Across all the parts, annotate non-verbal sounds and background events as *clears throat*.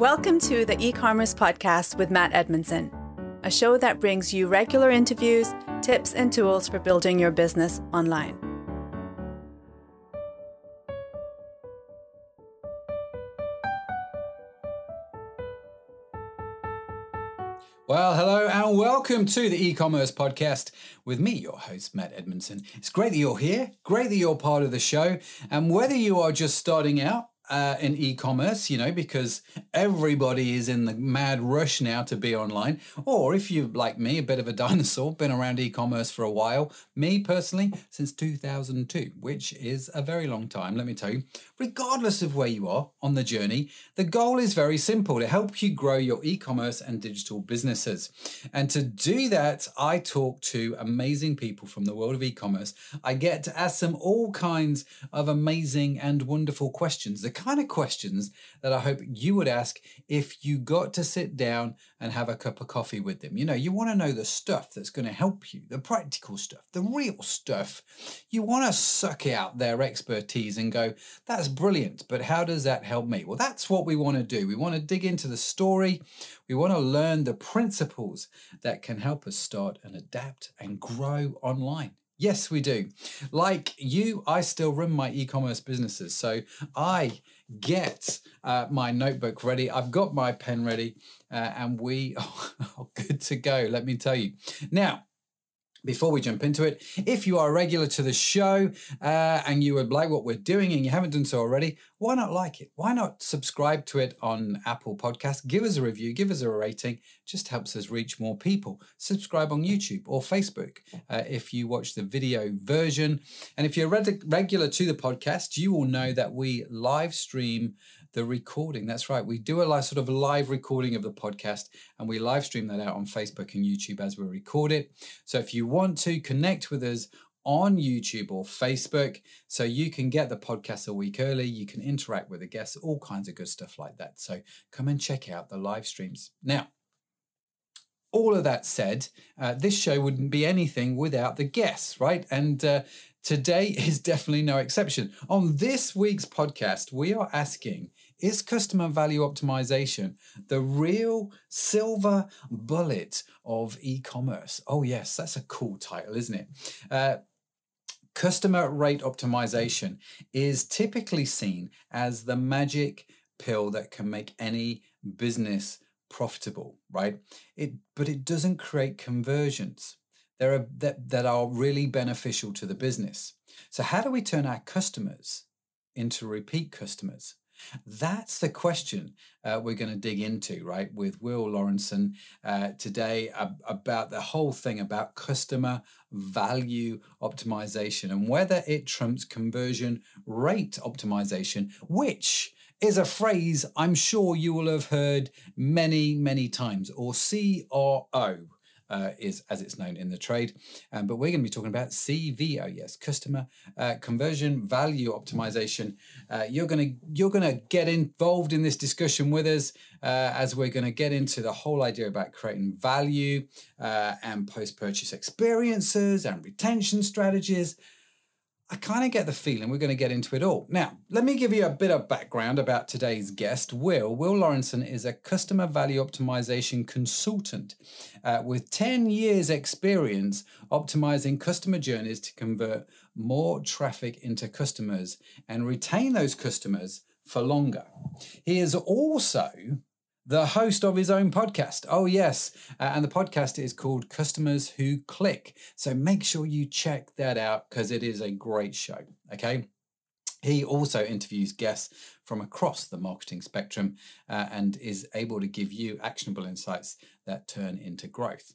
Welcome to the e commerce podcast with Matt Edmondson, a show that brings you regular interviews, tips, and tools for building your business online. Well, hello and welcome to the e commerce podcast with me, your host, Matt Edmondson. It's great that you're here, great that you're part of the show. And whether you are just starting out uh, in e-commerce, you know, because everybody is in the mad rush now to be online. Or if you like me, a bit of a *laughs* dinosaur, been around e-commerce for a while. Me personally, since 2002, which is a very long time. Let me tell you. Regardless of where you are on the journey, the goal is very simple: to help you grow your e-commerce and digital businesses. And to do that, I talk to amazing people from the world of e-commerce. I get to ask them all kinds of amazing and wonderful questions. Kind of questions that I hope you would ask if you got to sit down and have a cup of coffee with them. You know, you want to know the stuff that's going to help you, the practical stuff, the real stuff. You want to suck out their expertise and go, that's brilliant, but how does that help me? Well, that's what we want to do. We want to dig into the story. We want to learn the principles that can help us start and adapt and grow online. Yes, we do. Like you, I still run my e commerce businesses. So I get uh, my notebook ready. I've got my pen ready, uh, and we *laughs* are good to go, let me tell you. Now, before we jump into it, if you are a regular to the show uh, and you would like what we're doing and you haven't done so already, why not like it? Why not subscribe to it on Apple Podcasts? Give us a review, give us a rating. Just helps us reach more people. Subscribe on YouTube or Facebook uh, if you watch the video version. And if you're regular to the podcast, you will know that we live stream the recording. That's right. We do a live, sort of live recording of the podcast and we live stream that out on Facebook and YouTube as we record it. So if you want to connect with us on YouTube or Facebook, so you can get the podcast a week early, you can interact with the guests, all kinds of good stuff like that. So come and check out the live streams. Now, all of that said, uh, this show wouldn't be anything without the guests, right? And uh, today *laughs* is definitely no exception. On this week's podcast, we are asking is customer value optimization the real silver bullet of e commerce? Oh, yes, that's a cool title, isn't it? Uh, customer rate optimization is typically seen as the magic pill that can make any business profitable, right? It, but it doesn't create conversions are, that, that are really beneficial to the business. So, how do we turn our customers into repeat customers? That's the question uh, we're going to dig into, right, with Will Laurenson uh, today about the whole thing about customer value optimization and whether it trumps conversion rate optimization, which is a phrase I'm sure you will have heard many, many times, or CRO uh, is as it's known in the trade. Um, but we're going to be talking about CVO, yes, customer uh, conversion value optimization. Uh, you're going to you're going to get involved in this discussion with us uh, as we're going to get into the whole idea about creating value uh, and post purchase experiences and retention strategies. I kind of get the feeling we're going to get into it all. Now, let me give you a bit of background about today's guest, Will. Will Laurenson is a customer value optimization consultant uh, with 10 years' experience optimizing customer journeys to convert more traffic into customers and retain those customers for longer. He is also the host of his own podcast. Oh, yes. Uh, and the podcast is called Customers Who Click. So make sure you check that out because it is a great show. Okay. He also interviews guests from across the marketing spectrum uh, and is able to give you actionable insights that turn into growth.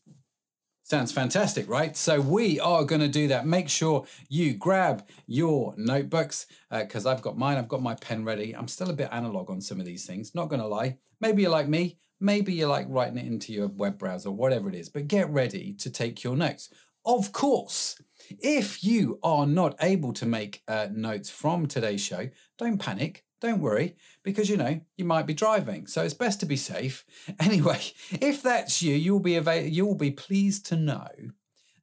Sounds fantastic, right? So we are going to do that. Make sure you grab your notebooks because uh, I've got mine. I've got my pen ready. I'm still a bit analog on some of these things. Not going to lie. Maybe you're like me. Maybe you like writing it into your web browser, whatever it is. But get ready to take your notes. Of course, if you are not able to make uh, notes from today's show, don't panic. Don't worry, because you know you might be driving, so it's best to be safe. *laughs* Anyway, if that's you, you'll be avail- you will be pleased to know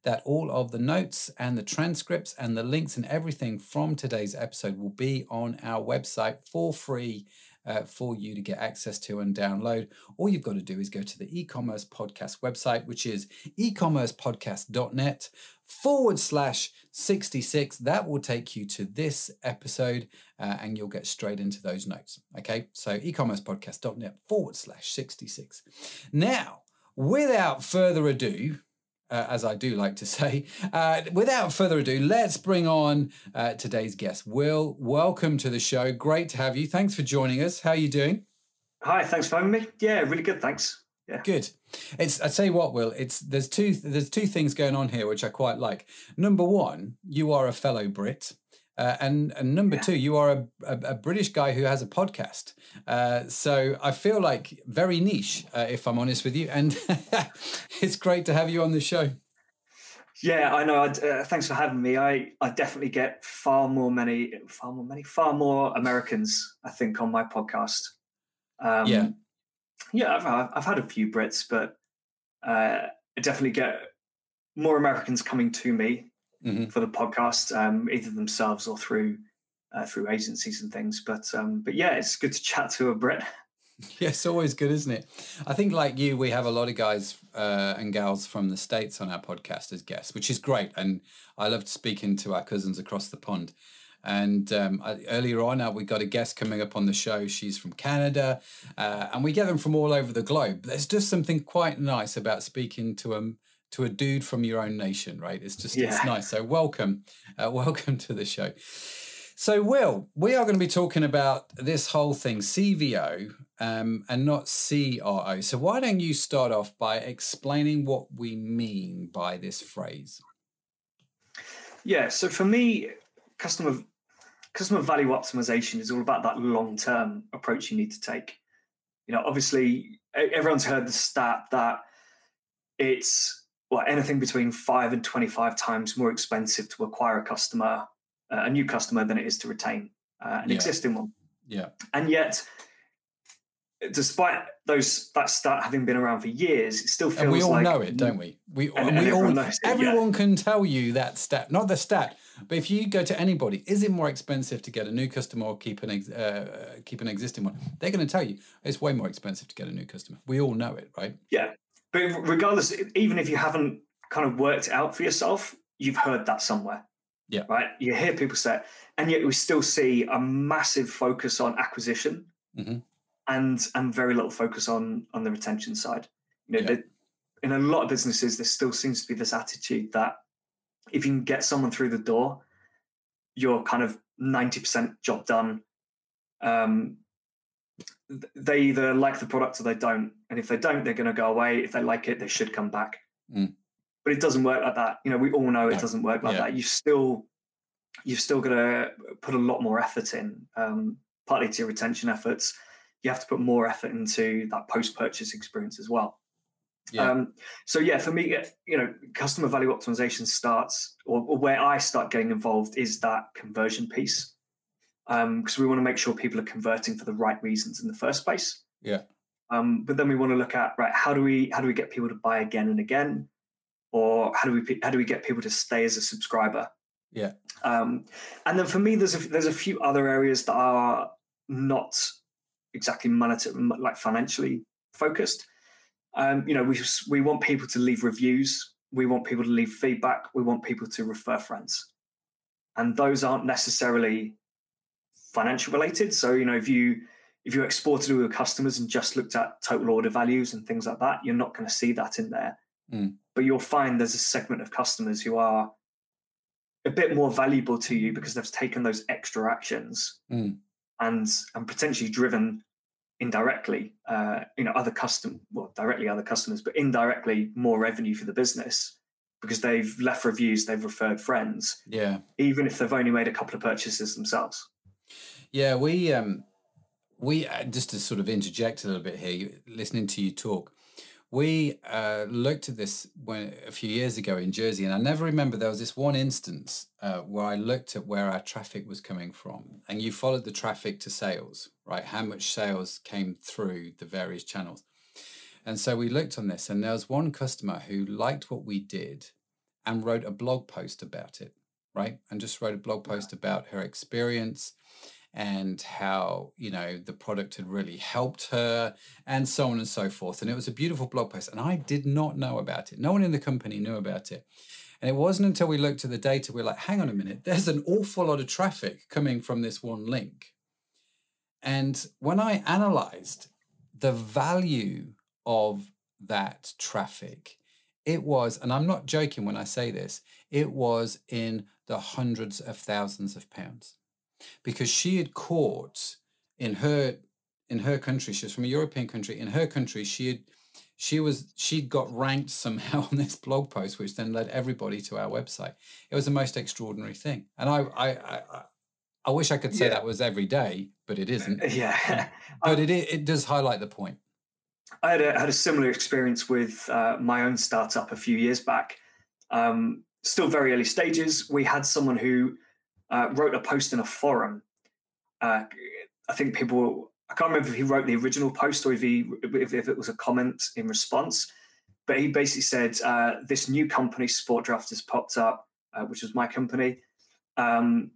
that all of the notes and the transcripts and the links and everything from today's episode will be on our website for free uh, for you to get access to and download. All you've got to do is go to the e-commerce podcast website, which is ecommercepodcast.net forward slash 66. That will take you to this episode uh, and you'll get straight into those notes. Okay, so ecommercepodcast.net forward slash 66. Now, without further ado, uh, as I do like to say. Uh, without further ado, let's bring on uh, today's guest. Will, welcome to the show. Great to have you. Thanks for joining us. How are you doing? Hi, thanks for having me. Yeah, really good. Thanks. Yeah. Good. It's I tell you what, Will. It's there's two there's two things going on here which I quite like. Number one, you are a fellow Brit. Uh, and, and number yeah. two, you are a, a, a, British guy who has a podcast. Uh, so I feel like very niche, uh, if I'm honest with you. And *laughs* it's great to have you on the show. Yeah, I know. Uh, thanks for having me. I, I definitely get far more many, far more many, far more Americans. I think on my podcast. Um, yeah, yeah. I've, I've had a few Brits, but uh, I definitely get more Americans coming to me mm-hmm. for the podcast, um, either themselves or through uh, through agencies and things. But um, but yeah, it's good to chat to a Brit. *laughs* Yeah, it's always good, isn't it? I think, like you, we have a lot of guys uh, and gals from the States on our podcast as guests, which is great. And I loved speaking to our cousins across the pond. And um, I, earlier on, uh, we got a guest coming up on the show. She's from Canada, uh, and we get them from all over the globe. There's just something quite nice about speaking to them to a dude from your own nation, right? It's just yeah. it's nice. So welcome, uh, *laughs* welcome to the show. So, Will, we are going to be talking about this whole thing, CVO, um, and not CRO. So, why don't you start off by explaining what we mean by this phrase? Yeah. So, for me, customer customer value optimization is all about that long term approach you need to take. You know, obviously, everyone's heard the stat that it's well, anything between five and 25 times more expensive to acquire a customer, uh, a new customer, than it is to retain uh, an yeah. existing one. Yeah. And yet, despite those that stat having been around for years, it still feels and we all like, know it, don't we? We, and, and we all it, everyone yeah. can tell you that stat, not the stat, but if you go to anybody, is it more expensive to get a new customer or keep an ex, uh, keep an existing one? They're going to tell you it's way more expensive to get a new customer. We all know it, right? Yeah, but regardless, even if you haven't kind of worked it out for yourself, you've heard that somewhere. Yeah. Right. You hear people say it, and yet we still see a massive focus on acquisition mm-hmm. and and very little focus on on the retention side. You know, yeah. in a lot of businesses, there still seems to be this attitude that if you can get someone through the door, you're kind of 90% job done. Um, they either like the product or they don't. And if they don't, they're going to go away. If they like it, they should come back. Mm. But it doesn't work like that. You know, we all know it doesn't work like yeah. that. You still, you've still got to put a lot more effort in, um, partly to your retention efforts. You have to put more effort into that post-purchase experience as well. Yeah. Um, so yeah, for me, you know, customer value optimization starts, or, or where I start getting involved is that conversion piece because um, we want to make sure people are converting for the right reasons in the first place. Yeah. Um, but then we want to look at right how do we how do we get people to buy again and again, or how do we how do we get people to stay as a subscriber? Yeah. Um, and then for me, there's a there's a few other areas that are not exactly monetary, like financially focused. Um, you know, we we want people to leave reviews. We want people to leave feedback. We want people to refer friends, and those aren't necessarily financial related. So, you know, if you if you exported all your customers and just looked at total order values and things like that, you're not going to see that in there. Mm. But you'll find there's a segment of customers who are a bit more valuable to you because they've taken those extra actions mm. and and potentially driven indirectly, uh, you know, other custom well, directly other customers, but indirectly more revenue for the business because they've left reviews, they've referred friends. Yeah. Even if they've only made a couple of purchases themselves. Yeah, we um, we uh, just to sort of interject a little bit here, listening to you talk. We uh, looked at this when a few years ago in Jersey, and I never remember there was this one instance uh, where I looked at where our traffic was coming from, and you followed the traffic to sales, right? How much sales came through the various channels, and so we looked on this, and there was one customer who liked what we did, and wrote a blog post about it, right? And just wrote a blog post about her experience and how you know the product had really helped her and so on and so forth. And it was a beautiful blog post and i did not know about it. No one in the company knew about it. And it wasn't until we looked at the data we are like hang on a minute there's an awful lot of traffic coming from this one link. And when i analyzed the value of that traffic it was and i'm not joking when i say this it was in the hundreds of thousands of pounds because she had caught in her in her country she was from a european country in her country she had she was she got ranked somehow *laughs* on this blog post which then led everybody to our website. It was the most extraordinary thing. And i i i, I wish i could say yeah. that was every day but it isn't. Yeah. *laughs* But it it does highlight the point. I had a, had a similar experience with uh, my own startup a few years back. Um, still very early stages. We had someone who uh, wrote a post in a forum. Uh, I think people, I can't remember if he wrote the original post or if he if, if it was a comment in response, but he basically said uh, this new company, Sport Draft, has popped up, uh, which was my company. Um,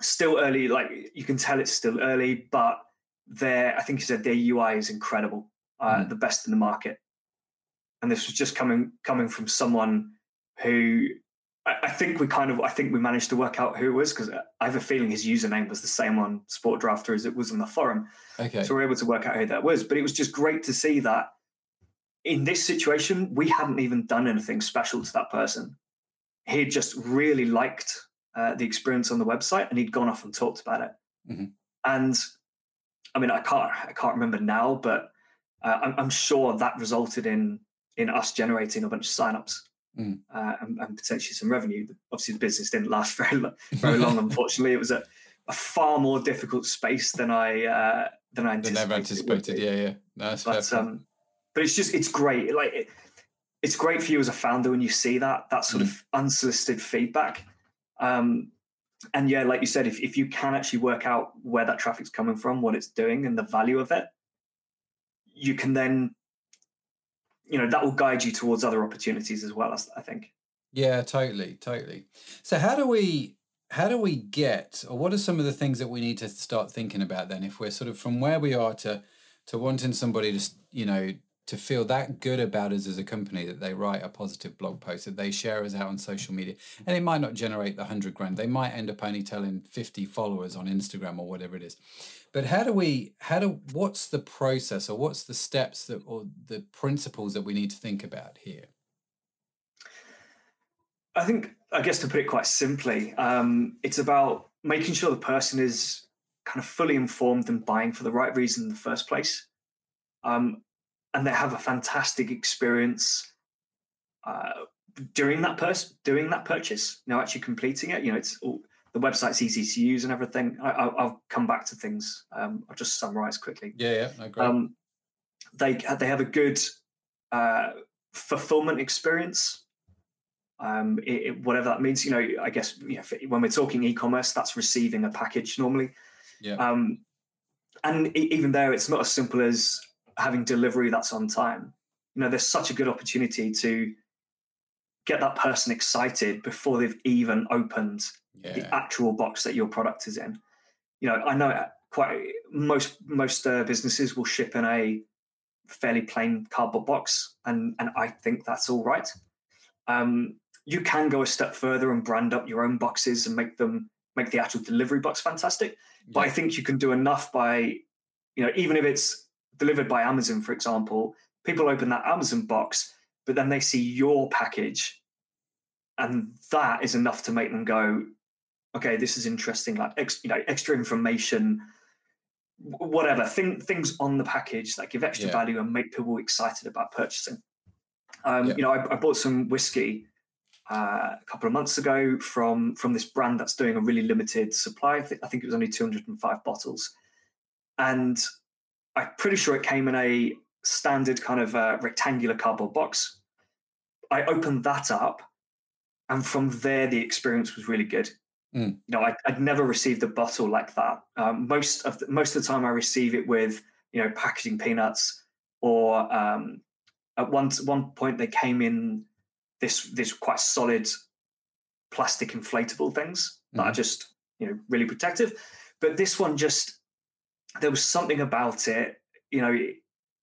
still early, like you can tell it's still early, but their I think he said their UI is incredible, mm. the best in the market. And this was just coming coming from someone who I think we kind of, I think we managed to work out who it was because I have a feeling his username was the same on Sport Drafter as it was on the forum. Okay. So we are able to work out who that was. But it was just great to see that in this situation, we hadn't even done anything special to that person. He just really liked uh, the experience on the website and he'd gone off and talked about it. Mm-hmm. And I mean, I can't, I can't remember now, but uh, I'm, I'm sure that resulted in in us generating a bunch of signups mm. uh, and, and, potentially some revenue. Obviously, the business didn't last *laughs* very long, *laughs* very long. unfortunately, it was a, a, far more difficult space than I uh, than I anticipated. Than never anticipated. Yeah, yeah. No, but um, but it's just it's great. Like it, it's great for you as a founder when you see that that sort mm. of unsolicited feedback. Um, and yeah, like you said, if, if you can actually work out where that traffic's coming from, what it's doing, and the value of it, you can then you know that will guide you towards other opportunities as well i think. Yeah totally totally. So how do we how do we get or what are some of the things that we need to start thinking about then if we're sort of from where we are to to wanting somebody to you know to feel that good about us as a company that they write a positive blog post that they share us out on social media. And it might not generate the 100 grand. They might end up only telling 50 followers on instagram or whatever it is. But how do we how do what's the process or what's the steps that or the principles that we need to think about here? I think i guess to put it quite simply um, it's about making sure the person is kind of fully informed and buying for the right reason in the first place. Um, and they have a fantastic experience uh, during that pers- doing that purchase you know actually completing it you know it's all the website's easy to use and everything. I, will come back to things. Um, I'll just summarize quickly. Yeah, yeah, no, um, they they have a good uh, fulfillment experience. Um, it, it, whatever that means, you know, I guess you know, when we're talking e-commerce, that's receiving a package normally. Yeah. Um, and even there, it's not as simple as having delivery that's on time. You know, there's such a good opportunity to get that person excited before they've even opened yeah. the actual box that your product is in. You know, I know quite most most uh, businesses will ship in a fairly plain cardboard box, and and I think that's all right. Um, you can go a step further and brand up your own boxes and make them make the actual delivery box fantastic. Yeah. But I think you can do enough by, you know, even if it's delivered by Amazon, for example, people open that Amazon box, but then they see your package, and that is enough to make them go, okay, this is interesting, like ex, you know, extra information, whatever thing, things on the package that give extra yeah. value and make people excited about purchasing. Um, yeah. You know, I, I, bought some whiskey uh, a couple of months ago from from this brand that's doing a really limited supply. I think, I think it was only 205 bottles, and I'm pretty sure it came in a standard kind of uh, rectangular cardboard box. I opened that up, and from there the experience was really good. Mm. You know, I, would never received a bottle like that. Um, most of the, most of the time, I receive it with you know packaging peanuts, or um, at one one point they came in this this quite solid plastic inflatable things mm. that are mm-hmm. just you know really protective. But this one just there was something about it. You know, it,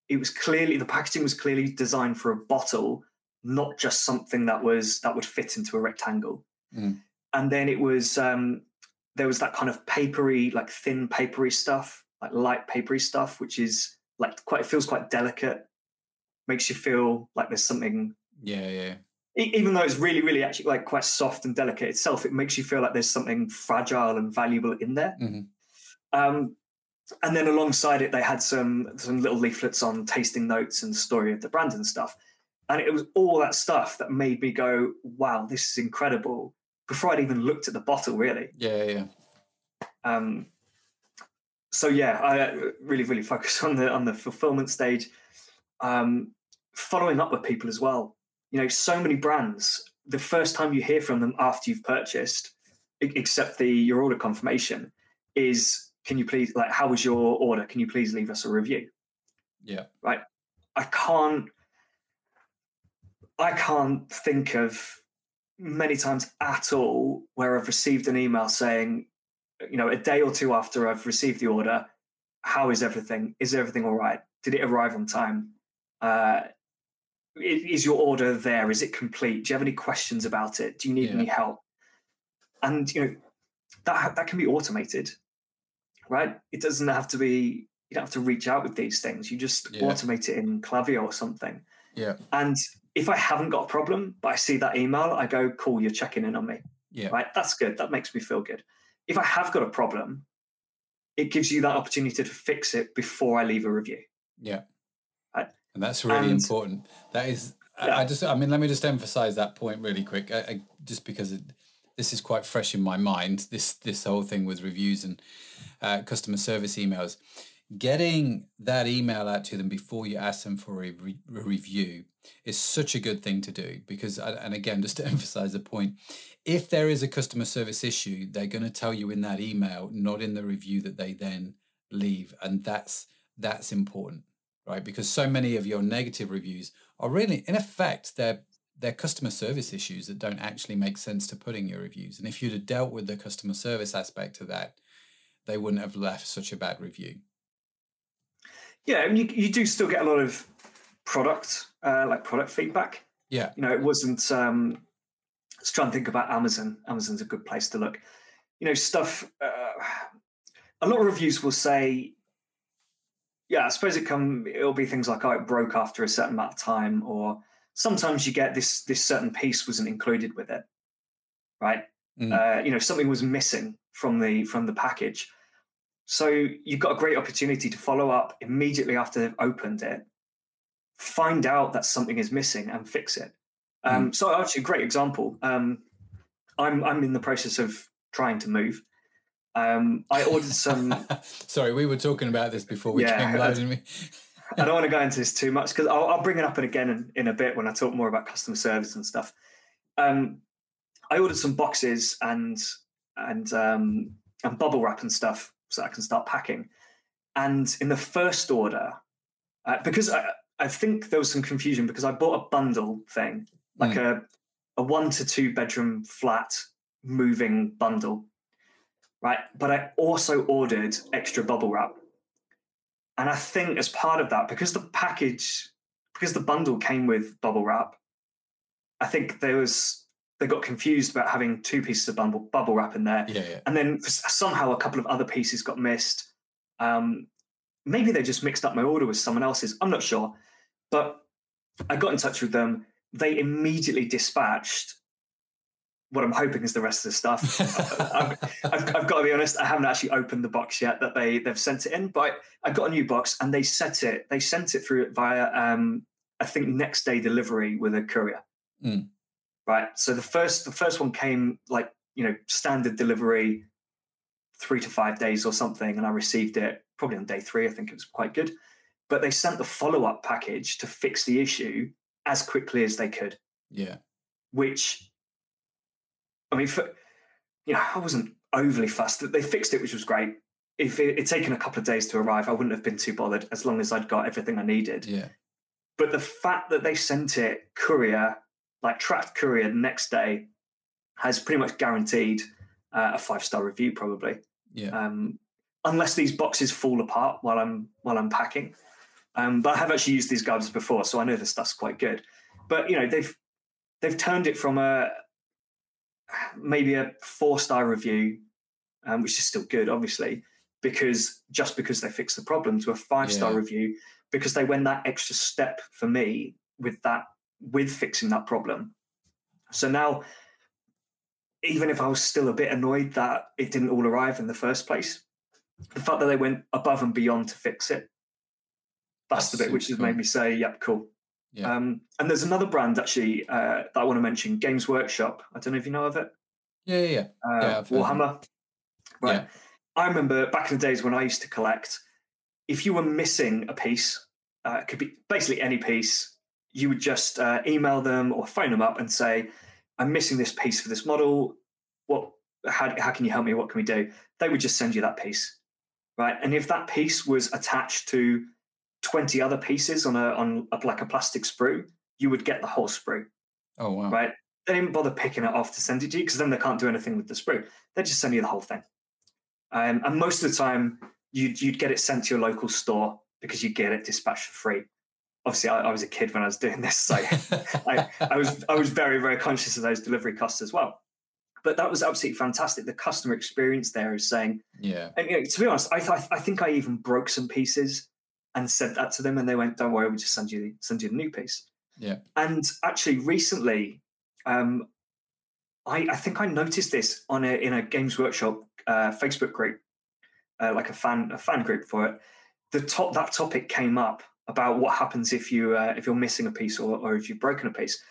it was clearly the packaging was clearly designed for a bottle, not just something that was that would fit into a rectangle. Mm. And then it was um, there was that kind of papery, like thin papery stuff, like light papery stuff, which is like quite it feels quite delicate, makes you feel like there's something. Yeah, yeah. Even though it's really, really actually like quite soft and delicate itself, it makes you feel like there's something fragile and valuable in there. Mhm. Um, and then alongside it, they had some some little leaflets on tasting notes and the story of the brand and stuff. And it was all that stuff that made me go, "Wow, this is incredible!" Before I'd even looked at the bottle, really. Yeah, yeah. Um, so yeah, I uh, really, really focus on the on the fulfillment stage, um, following up with people as well. You know, so many brands. The first time you hear from them after you've purchased, except the your order confirmation, is can you please like how was your order? Can you please leave us a review? Yeah. Right I can't I can't think of many times at all where I've received an email saying, you know, a day or two after I've received the order, how is everything? Is everything all right? Did it arrive on time? Uh, is your order there? Is it complete? Do you have any questions about it? Do you need Yeah. any help? And you know, that that can be automated, right? It doesn't have to be. You don't have to reach out with these things. You just Yeah. automate it in Klaviyo or something. Yeah. And if I haven't got a problem, but I see that email, I go, cool, you're checking in on me. Yeah. Right. That's good. That makes me feel good. If I have got a problem, it gives you that opportunity to fix it before I leave a review. Yeah. Right. And that's really And- important. That is, I- Yeah. I just, I mean, let me just emphasize that point really quick, I, I, just because it, this is quite fresh in my mind. This this whole thing with reviews and uh, customer service emails, getting that email out to them before you ask them for a, re- a review is such a good thing to do because, uh, and again, *laughs* just to emphasize the point, if there is a customer service issue, they're going to tell you in that email, not in the review that they then leave, and that's that's important right? Because so many of your negative reviews are really, in effect, they're they're customer service issues that don't actually make sense to put in your reviews. And if you'd have dealt with the customer service aspect of that, they wouldn't have left such a bad review. Yeah, and you, you do still get a lot of product, uh, like product feedback. Yeah, You know, it wasn't. Um, let's try and think about Amazon. Amazon's a good place to look. You know, stuff. Uh, a lot of reviews will say, "Yeah, I suppose it come. It'll be things like, oh, it broke after a certain amount of time," or sometimes you get this this certain piece wasn't included with it, right? Mm. Uh, you know, something was missing from the from the package. So you've got a great opportunity to follow up immediately after they've opened it, find out that something is missing and fix it. Um, So actually, a great example. Um, I'm I'm in the process of trying to move. Um, I ordered some. *laughs* Sorry, we were talking about this before we Yeah. came live, we? *laughs* I don't want to go into this too much because I'll, I'll bring it up again in, in a bit when I talk more about customer service and stuff. Um, I ordered some boxes and and um, and bubble wrap and stuff so I can start packing. And in the first order, uh, because I, I think there was some confusion because I bought a bundle thing, like a a one to two bedroom flat moving bundle, right? But I also ordered extra bubble wrap. And I think as part of that, because the package, because the bundle came with bubble wrap, I think there was they got confused about having two pieces of bubble bubble wrap in there, Yeah, yeah. and then somehow a couple of other pieces got missed. Um, maybe they just mixed up my order with someone else's. I'm not sure, but I got in touch with them. They immediately dispatched what I'm hoping is the rest of the stuff. *laughs* I've, I've, I've got to be honest. I haven't actually opened the box yet that they they've sent it in, but I got a new box and they sent it. They sent it through via um, I think next day delivery with a courier. Mm. Right. So the first the first one came like you know standard delivery, three to five days or something, and I received it probably on day three. I think it was quite good. But they sent the follow up package to fix the issue as quickly as they could yeah, which I mean, for, you know, I wasn't overly fussed. They fixed it, which was great. If it had taken a couple of days to arrive, I wouldn't have been too bothered as long as I'd got everything I needed. yeah, But the fact that they sent it courier, like tracked courier the next day, has pretty much guaranteed uh, a five star review, probably. yeah. Um, unless these boxes fall apart while I'm while I'm packing. Um, but I have actually used these guides before, so I know the stuff's quite good. But you know, they've they've turned it from a maybe a four star review, um, which is still good, obviously, because just because they fixed the problem, to a five star Yeah. review because they went that extra step for me with that with fixing that problem. So now, even if I was still a bit annoyed that it didn't all arrive in the first place, the fact that they went above and beyond to fix it, that's, That's the bit which has made me say, "Yep, cool." Yeah. Um, and there's another brand actually uh, that I want to mention, Games Workshop. I don't know if you know of it. Yeah, yeah, yeah. Uh, Yeah, I've heard of Warhammer. Right. Yeah. I remember back in the days when I used to collect, if you were missing a piece, uh, it could be basically any piece, you would just uh, email them or phone them up and say, I'm missing this piece for this model. What, how, how can you help me? What can we do? They would just send you that piece. Right. And if that piece was attached to 20 other pieces on a, on a, like a plastic sprue, you would get the whole sprue Oh wow. right? They didn't bother picking it off to send it to you because then they can't do anything with the sprue. They just send you the whole thing. Um, and most of the time, you'd, you'd get it sent to your local store because you get it dispatched for free. Obviously, I, I was a kid when I was doing this, so *laughs* I, I was I was very very conscious of those delivery costs as well. But that was absolutely fantastic. The customer experience there is saying, yeah. and you know, to be honest, I, th- I think I even broke some pieces and said that to them, and they went, "Don't worry, we'll just send you send you the new piece." Yeah. And actually, recently, um, I, I think I noticed this on a in a Games Workshop uh, Facebook group, uh, like a fan a fan group for it. The top that topic came up about what happens if you uh, if you're missing a piece or, or if you've broken a piece,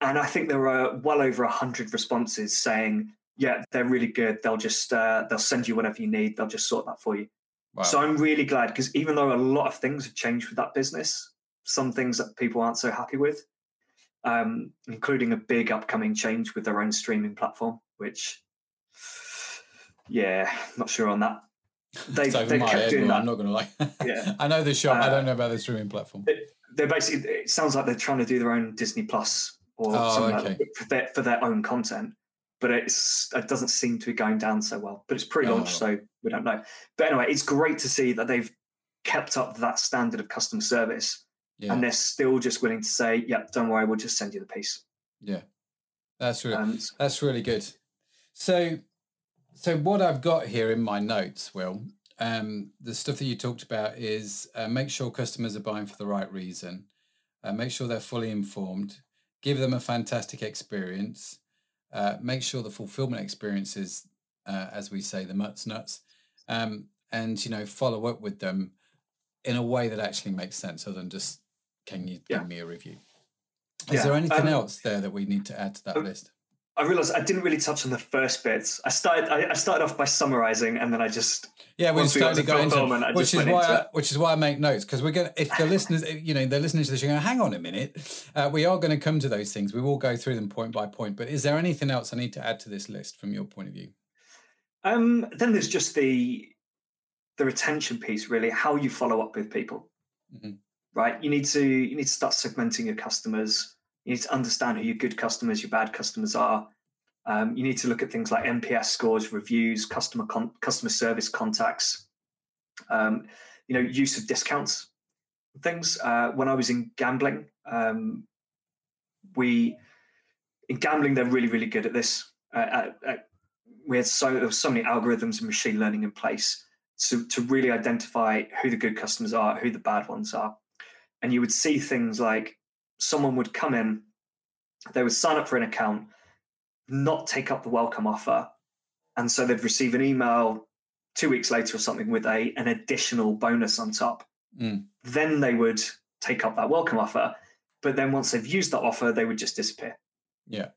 and I think there were well over a hundred responses saying, "Yeah, they're really good. They'll just uh, they'll send you whatever you need. They'll just sort that for you." Wow. So I'm really glad because even though a lot of things have changed with that business, some things that people aren't so happy with, um, including a big upcoming change with their own streaming platform, which, yeah, not sure on that. *laughs* They've, over they've kept head, doing well, I'm not going to lie. *laughs* Yeah. I know the shop. I Uh, don't know about the streaming platform. They're basically. It sounds like they're trying to do their own Disney Plus or Oh, something okay. like that for their for their own content. But it's it doesn't seem to be going down so well. But it's pre-launch, Oh. so we don't know. But anyway, it's great to see that they've kept up that standard of customer service Yeah. and they're still just willing to say, "Yep, don't worry, we'll just send you the piece." yeah. That's really Um, That's really good. So, so what I've got here in my notes, Will, um, the stuff that you talked about is uh, make sure customers are buying for the right reason, uh, make sure they're fully informed, give them a fantastic experience, uh, make sure the fulfillment experience is, uh, as we say, the mutts nuts, um, and you know follow up with them in a way that actually makes sense, other than just can you Yeah. give me a review. Is Yeah, there anything um, else there that we need to add to that uh, list? I realized I didn't really touch on the first bits. I started I, I started off by summarizing, and then I just Yeah, we Once just we got totally to got into which is why I, which is why I make notes because we're gonna if the listeners you know they're listening to this you're going hang on a minute uh, we are going to come to those things we will go through them point by point but is there anything else I need to add to this list from your point of view? Um, then there's just the the retention piece, really, how you follow up with people. Mhm. Right? You need to you need to start segmenting your customers. You need to understand who your good customers, your bad customers are. Um, you need to look at things like NPS scores, reviews, customer con- customer service contacts. Um, you know, use of discounts, things. Uh, when I was in gambling, um, we in gambling they're really really good at this. Uh, at, at we had so there was so many algorithms and machine learning in place to to really identify who the good customers are, who the bad ones are, and you would see things like someone would come in, they would sign up for an account, not take up the welcome offer, and so they'd receive an email two weeks later or something with a an additional bonus on top. Mm. Then they would take up that welcome offer, but then once they've used that offer, they would just disappear Yeah,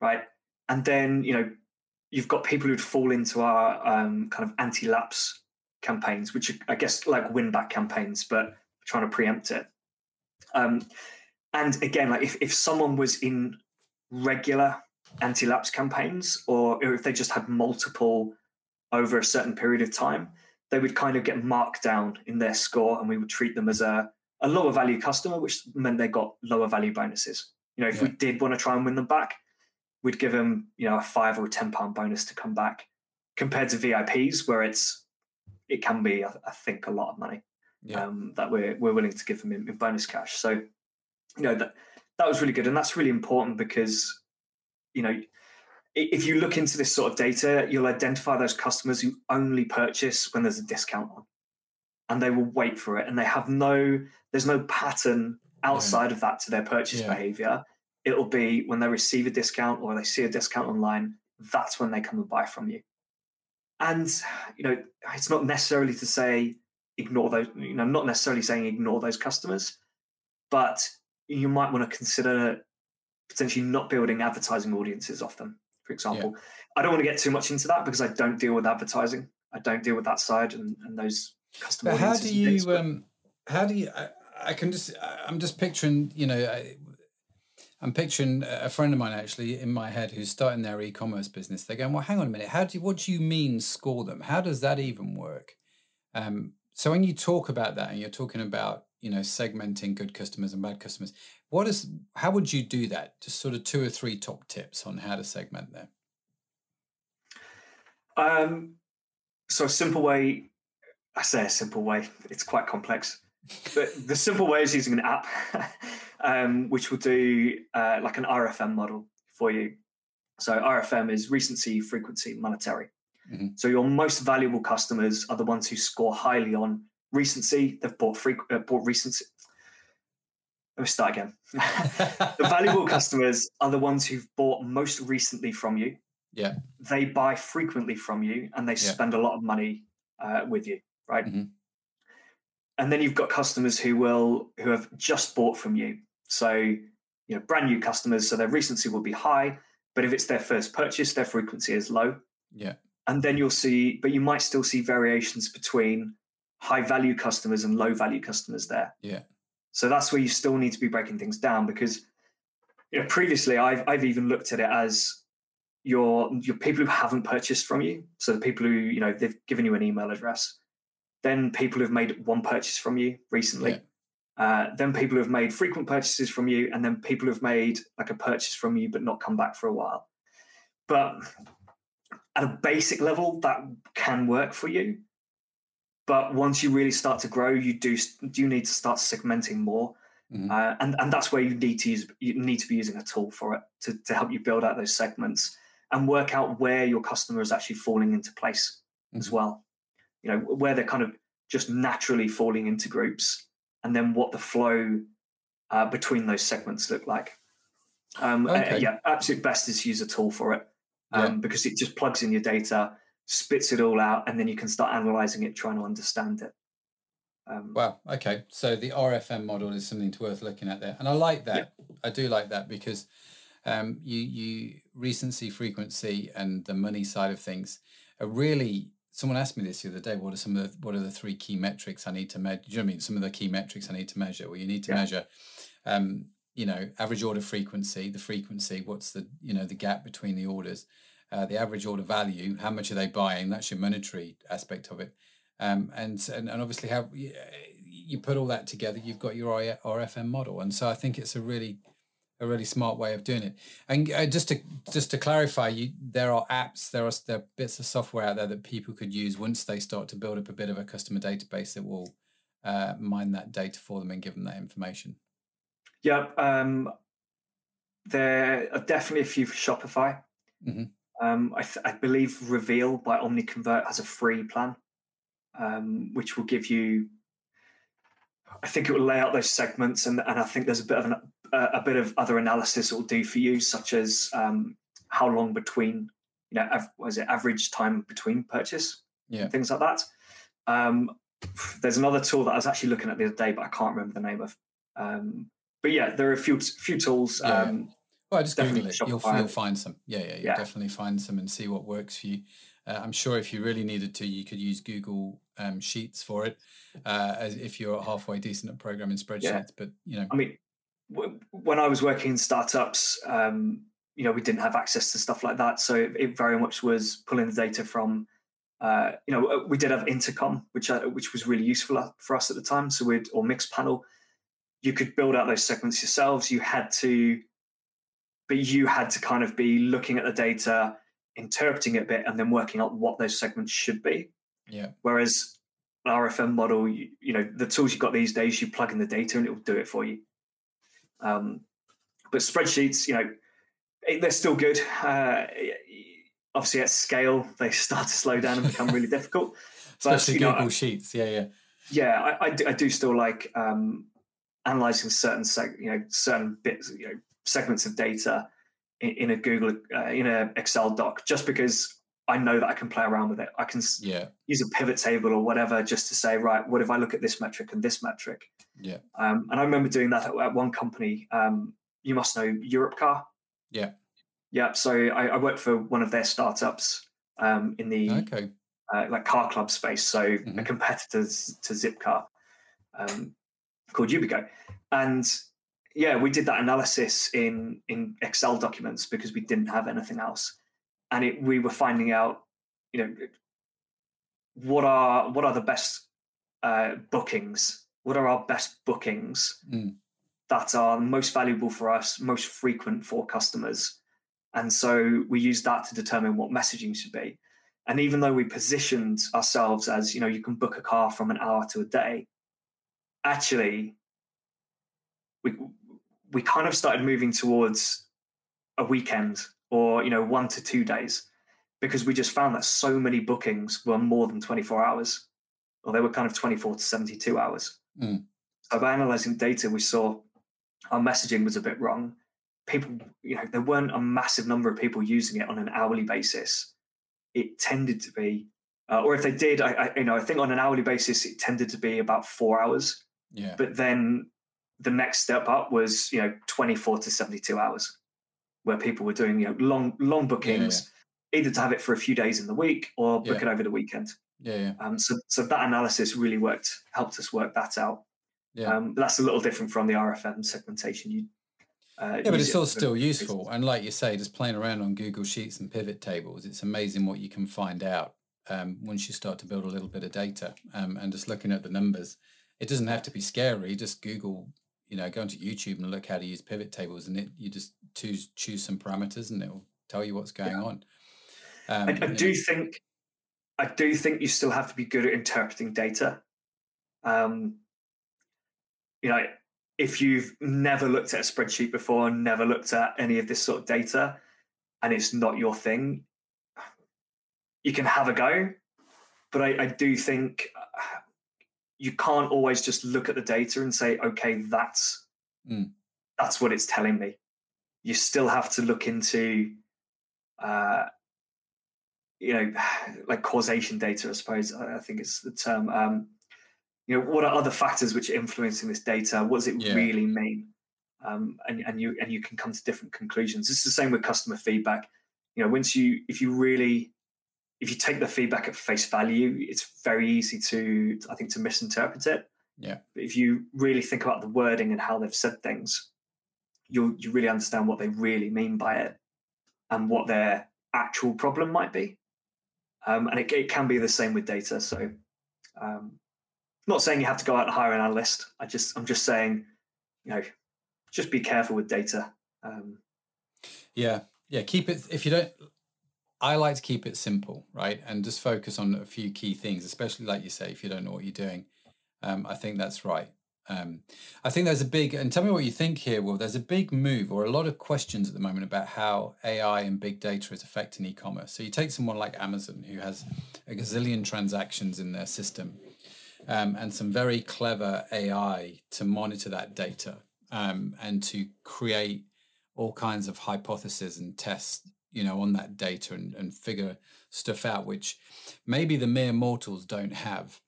right? And then you know you've got people who'd fall into our um, kind of anti-lapse campaigns, which are, I guess like win-back campaigns, but trying to preempt it. Um, and again, like if, if someone was in regular anti-lapse campaigns, or if they just had multiple over a certain period of time, they would kind of get marked down in their score, and we would treat them as a, a lower value customer, which meant they got lower value bonuses. You know, if we did want to try and win them back, we'd give them, you know, a five or a ten pound bonus to come back, compared to VIPs where it's it can be, I, I think, a lot of money Yeah. um, that we're we're willing to give them in, in bonus cash. So, you know that that was really good, and that's really important because, you know, if you look into this sort of data, you'll identify those customers who only purchase when there's a discount on, and they will wait for it, and they have no there's no pattern outside of that to their purchase Yeah. behavior. It'll be when they receive a discount or they see a discount online, that's when they come and buy from you. And you know, it's not necessarily to say ignore those, you know, not necessarily saying ignore those customers, but you might want to consider potentially not building advertising audiences off them, for example. I don't want to get too much into that because I don't deal with advertising. I don't deal with that side and, and those customer But how do things, you? but- Um, how do you? I, I can just. I'm just picturing. You know, I, I'm picturing a friend of mine actually in my head who's starting their e-commerce business. They're going, well, hang on a minute. How do you, what do you mean score them? How does that even work? Um, so when you talk about that and you're talking about you know segmenting good customers and bad customers, what is how would you do that? Just sort of two or three top tips on how to segment them. Um, so a simple way, I say a simple way, it's quite complex. But the simple way is using an app, *laughs* um, which will do uh, like an RFM model for you. So RFM is recency, frequency, monetary. Mhm. So your most valuable customers are the ones who score highly on recency. They've bought freq- uh, bought recency. Let me start again. *laughs* the valuable *laughs* customers are the ones who've bought most recently from you Yeah. they buy frequently from you and they Yeah. spend a lot of money uh, with you right Mhm. And then you've got customers who will who have just bought from you so you know brand new customers so their recency will be high but if it's their first purchase their frequency is low Yeah. and then you'll see but you might still see variations between high value customers and low value customers there Yeah. so that's where you still need to be breaking things down because you know previously I've I've even looked at it as your your people who haven't purchased from you. So the people who you know they've given you an email address, then people who've made one purchase from you recently, uh, then people who've made frequent purchases from you, and then people who've made like a purchase from you but not come back for a while. But at a basic level, that can work for you. But once you really start to grow, you do do need to start segmenting more, Mhm. uh, and and that's where you need to use you need to be using a tool for it to to help you build out those segments and work out where your customer is actually falling into place as Mhm. well. You know where they're kind of just naturally falling into groups, and then what the flow uh, between those segments look like. Um, uh, yeah, absolute best is to use a tool for it um, Yeah. because it just plugs in your data, spits it all out, and then you can start analyzing it, trying to understand it. Um, Wow. Okay. So the RFM model is something to worth looking at there, and I like that. I do like that because um, you you recency, frequency, and the money side of things are really. Someone asked me this the other day. What are some of the, what are the three key metrics I need to measure? Do you know what I mean? Some of the key metrics I need to measure. Well, you need to Yeah. measure, um, you know, average order frequency, the frequency. What's the you know the gap between the orders? Uh, the average order value. How much are they buying? That's your monetary aspect of it um, and, and and obviously how you put all that together, you've got your RFM model, and so I think it's a really a really smart way of doing it. And uh, just to just to clarify, you there are apps, there are there are bits of software out there that people could use once they start to build up a bit of a customer database that will uh, mine that data for them and give them that information. Yeah, um, there are definitely a few for Shopify. Mhm. Um, I, th- I believe Reveal by OmniConvert has a free plan, um, which will give you. I think it will lay out those segments, and, and I think there's a bit of an, a, a bit of other analysis it will do for you, such as um, how long between, you know, av- was it average time between purchase, Yeah. things like that. Um, there's another tool that I was actually looking at the other day, but I can't remember the name of. Um, but yeah, there are a few few tools. Yeah. Um, Well, just Definitely Google it. You'll, you'll find some. Yeah, yeah, you'll Yeah. definitely find some and see what works for you. Uh, I'm sure if you really needed to, you could use Google um, Sheets for it, uh, as if you're halfway decent at programming spreadsheets. But you know, I mean, w- when I was working in startups, um, you know, we didn't have access to stuff like that, so it, it very much was pulling the data from. Uh, you know, we did have Intercom, which uh, which was really useful for us at the time. So we'd or Mixpanel, you could build out those segments yourselves. You had to, but you had to kind of be looking at the data, interpreting it a bit, and then working out what those segments should be. Yeah. Whereas RFM model, you, you know, the tools you've got these days, you plug in the data and it will do it for you. Um, but spreadsheets, you know, they're still good. Uh, obviously, at scale, they *laughs* start to slow down and become really difficult. *laughs* Especially but, Google Sheets. Yeah, yeah. Yeah, I, I, do, I do still like um, analyzing certain, seg- you know, certain bits, you know, segments of data in, a Google, uh, in a Excel doc, just because I know that I can play around with it. I can yeah. use a pivot table or whatever just to say, right, what if I look at this metric and this metric? Yeah. Um, and I remember doing that at, at one company. Um, you must know Europcar. Yeah. Yeah. So I, I worked for one of their startups um, in the okay. uh, like car club space. So mm-hmm. a competitor to Zipcar um, called Ubeeqo. And yeah, we did that analysis in in Excel documents because we didn't have anything else and it, we were finding out, you know, what are what are the best uh, bookings? What are our best bookings mm. that are most valuable for us, most frequent for customers? And so we use that to determine what messaging should be. And even though we positioned ourselves as, you know, you can book a car from an hour to a day, actually, we we kind of started moving towards a weekend or you know one to two days because we just found that so many bookings were more than 24 hours or they were kind of 24 to 72 hours. Mm. so by analyzing data we saw our messaging was a bit wrong. People you know there weren't a massive number of people using it on an hourly basis. It tended to be uh, or if they did I, I, you know i think on an hourly basis it tended to be about four hours. Yeah. But then the next step up was you know 24 to 72 hours where people were doing you know long long bookings, yeah, yeah. either to have it for a few days in the week or book yeah. it over the weekend. Yeah, yeah. Um, so so that analysis really worked, helped us work that out. Yeah. Um, that's a little different from the RFM segmentation. You uh, yeah, but it's all still useful. And like you say, just playing around on Google Sheets and pivot tables, it's amazing what you can find out um, once you start to build a little bit of data um, and just looking at the numbers. It doesn't have to be scary. Just Google you know, go into YouTube and look how to use pivot tables, and it you just choose choose some parameters, and it will tell you what's going yeah. on. Um, I, I do know. think, I do think you still have to be good at interpreting data. Um, you know, if you've never looked at a spreadsheet before, never looked at any of this sort of data, and it's not your thing, you can have a go. But I, I do think you can't always just look at the data and say, okay, that's mm. that's what it's telling me. You still have to look into, uh, you know, *sighs* like causation data. I suppose I think it's the term. Um, you know, what are other factors which are influencing this data? What does it yeah. really mean? Um, and and you and you can come to different conclusions. It's the same with customer feedback. You know, once you if you really if you take the feedback at face value, it's very easy to, I think, to misinterpret it. Yeah. But if you really think about the wording and how they've said things, you you really understand what they really mean by it and what their actual problem might be. Um, and it, it, can be the same with data. So, um, not saying you have to go out and hire an analyst. I just I'm just saying, you know, just be careful with data. Um, yeah, yeah. Keep it if you don't I like to keep it simple, right? And just focus on a few key things, especially like you say, if you don't know what you're doing. Um, I think that's right. Um, I think there's a big, and tell me what you think here, Will. There's a big move or a lot of questions at the moment about how AI and big data is affecting e commerce. So you take someone like Amazon, who has a gazillion transactions in their system um, and some very clever AI to monitor that data um, and to create all kinds of hypotheses and tests you know on that data and, and figure stuff out which maybe the mere mortals don't have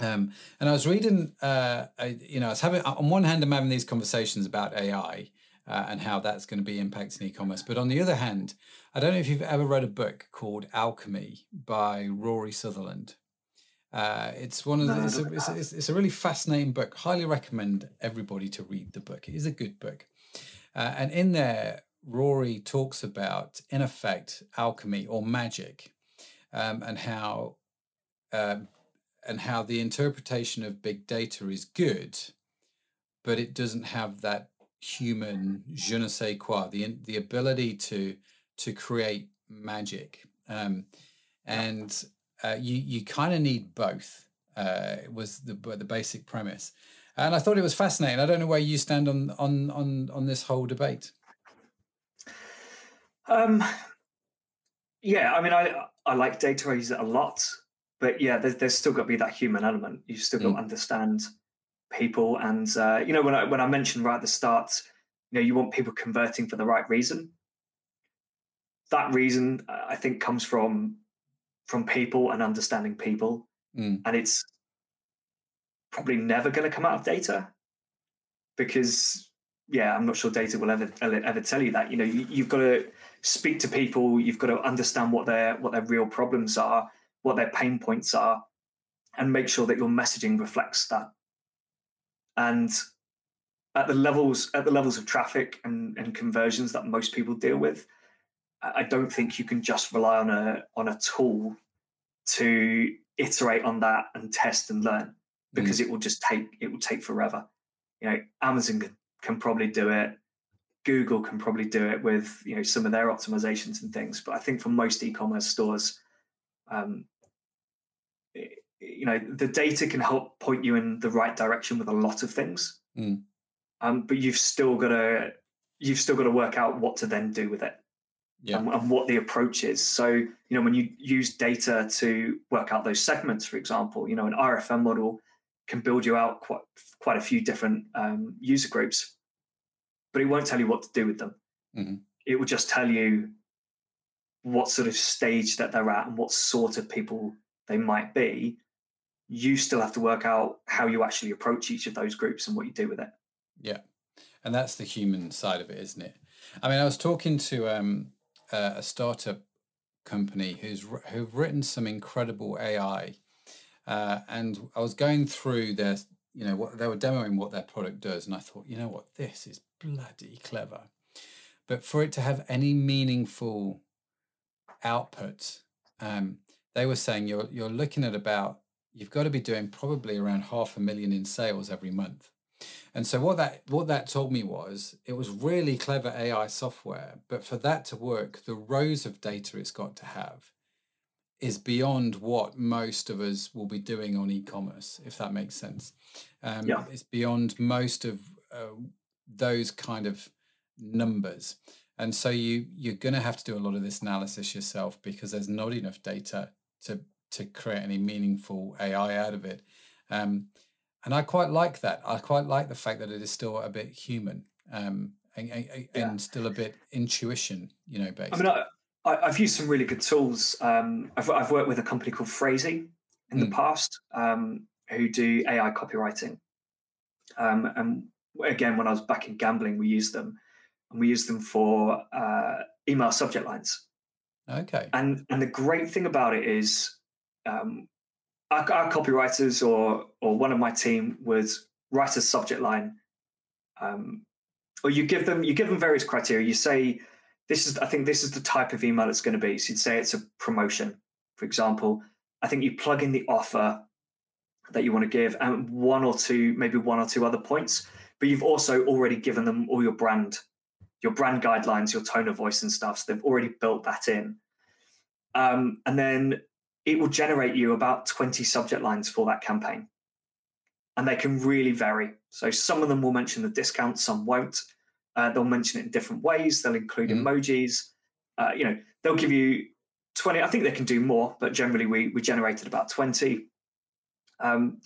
um, and I was reading, uh, I, you know, I was having on one hand, I'm having these conversations about AI uh, and how that's going to be impacting e-commerce, but on the other hand, I don't know if you've ever read a book called Alchemy by Rory Sutherland. Uh, it's one of the, it's, a, it's, a, it's, a, really fascinating book. Highly recommend everybody to read the book. It is a good book, uh, and in there, Rory talks about, in effect, alchemy or magic, um, and how uh, and how the interpretation of big data is good, but it doesn't have that human je ne sais quoi, the the ability to to create magic, um, and uh, you you kind of need both. Uh, was the the basic premise, and I thought it was fascinating. I don't know where you stand on on on on this whole debate. Um, yeah, I mean, I I like data. I use it a lot, but yeah, there's, there's still got to be that human element. You still got mm. to understand people, and uh, you know, when I when I mentioned right at the start, you know, you want people converting for the right reason. That reason, uh, I think, comes from from people and understanding people, mm. and it's probably never going to come out of data because yeah, I'm not sure data will ever ever tell you that. You know, you, have got to speak to people. You've got to understand what their what their real problems are, what their pain points are, and make sure that your messaging reflects that. And at the levels at the levels of traffic and, and conversions that most people deal with, I don't think you can just rely on a on a tool to iterate on that and test and learn because mm. it will just take it will take forever. You know, Amazon can can probably do it. Google can probably do it with you know some of their optimizations and things. But I think for most e-commerce stores, um, you know, the data can help point you in the right direction with a lot of things. Mm. Um, but you've still got to you've still got to work out what to then do with it. Yeah. And, and, what the approach is. So, you know, when you use data to work out those segments, for example, you know, an RFM model can build you out quite quite a few different um, user groups, but it won't tell you what to do with them. Mm-hmm. It will just tell you what sort of stage that they're at and what sort of people they might be. You still have to work out how you actually approach each of those groups and what you do with it. Yeah, and that's the human side of it, isn't it? I mean, I was talking to um, a startup company who's who've written some incredible AI uh, and I was going through their, you know, what they were demoing what their product does, and I thought, you know what, this is bloody clever. But for it to have any meaningful output, um, they were saying you're you're looking at about you've got to be doing probably around half a million in sales every month. And so what that what that told me was it was really clever AI software, but for that to work, the rows of data it's got to have is beyond what most of us will be doing on e-commerce, if that makes sense. Um, yeah. It's beyond most of uh, those kind of numbers, and so you you're going to have to do a lot of this analysis yourself because there's not enough data to to create any meaningful AI out of it. Um, and I quite like that. I quite like the fact that it is still a bit human um, and, and, yeah. still a bit intuition, you know, based. I mean, I, have used some really good tools. Um, I've, I've, worked with a company called Phrasee in mm. the past um, who do AI copywriting. Um, and again, when I was back in gambling, we used them, and we used them for uh, email subject lines. Okay. And and the great thing about it is, um, our, our, copywriters or or one of my team would write a subject line, um, or you give them you give them various criteria. You say this is I think this is the type of email it's going to be. So you'd say it's a promotion, for example. I think you plug in the offer that you want to give and one or two, maybe one or two other points, but you've also already given them all your brand, your brand guidelines, your tone of voice and stuff. So they've already built that in. Um, and then it will generate you about 20 subject lines for that campaign. And they can really vary. So some of them will mention the discount, some won't. Uh, they'll mention it in different ways. They'll include mm. emojis. Uh, you know, they'll give you 20. I think they can do more, but generally we, we generated about 20. Um,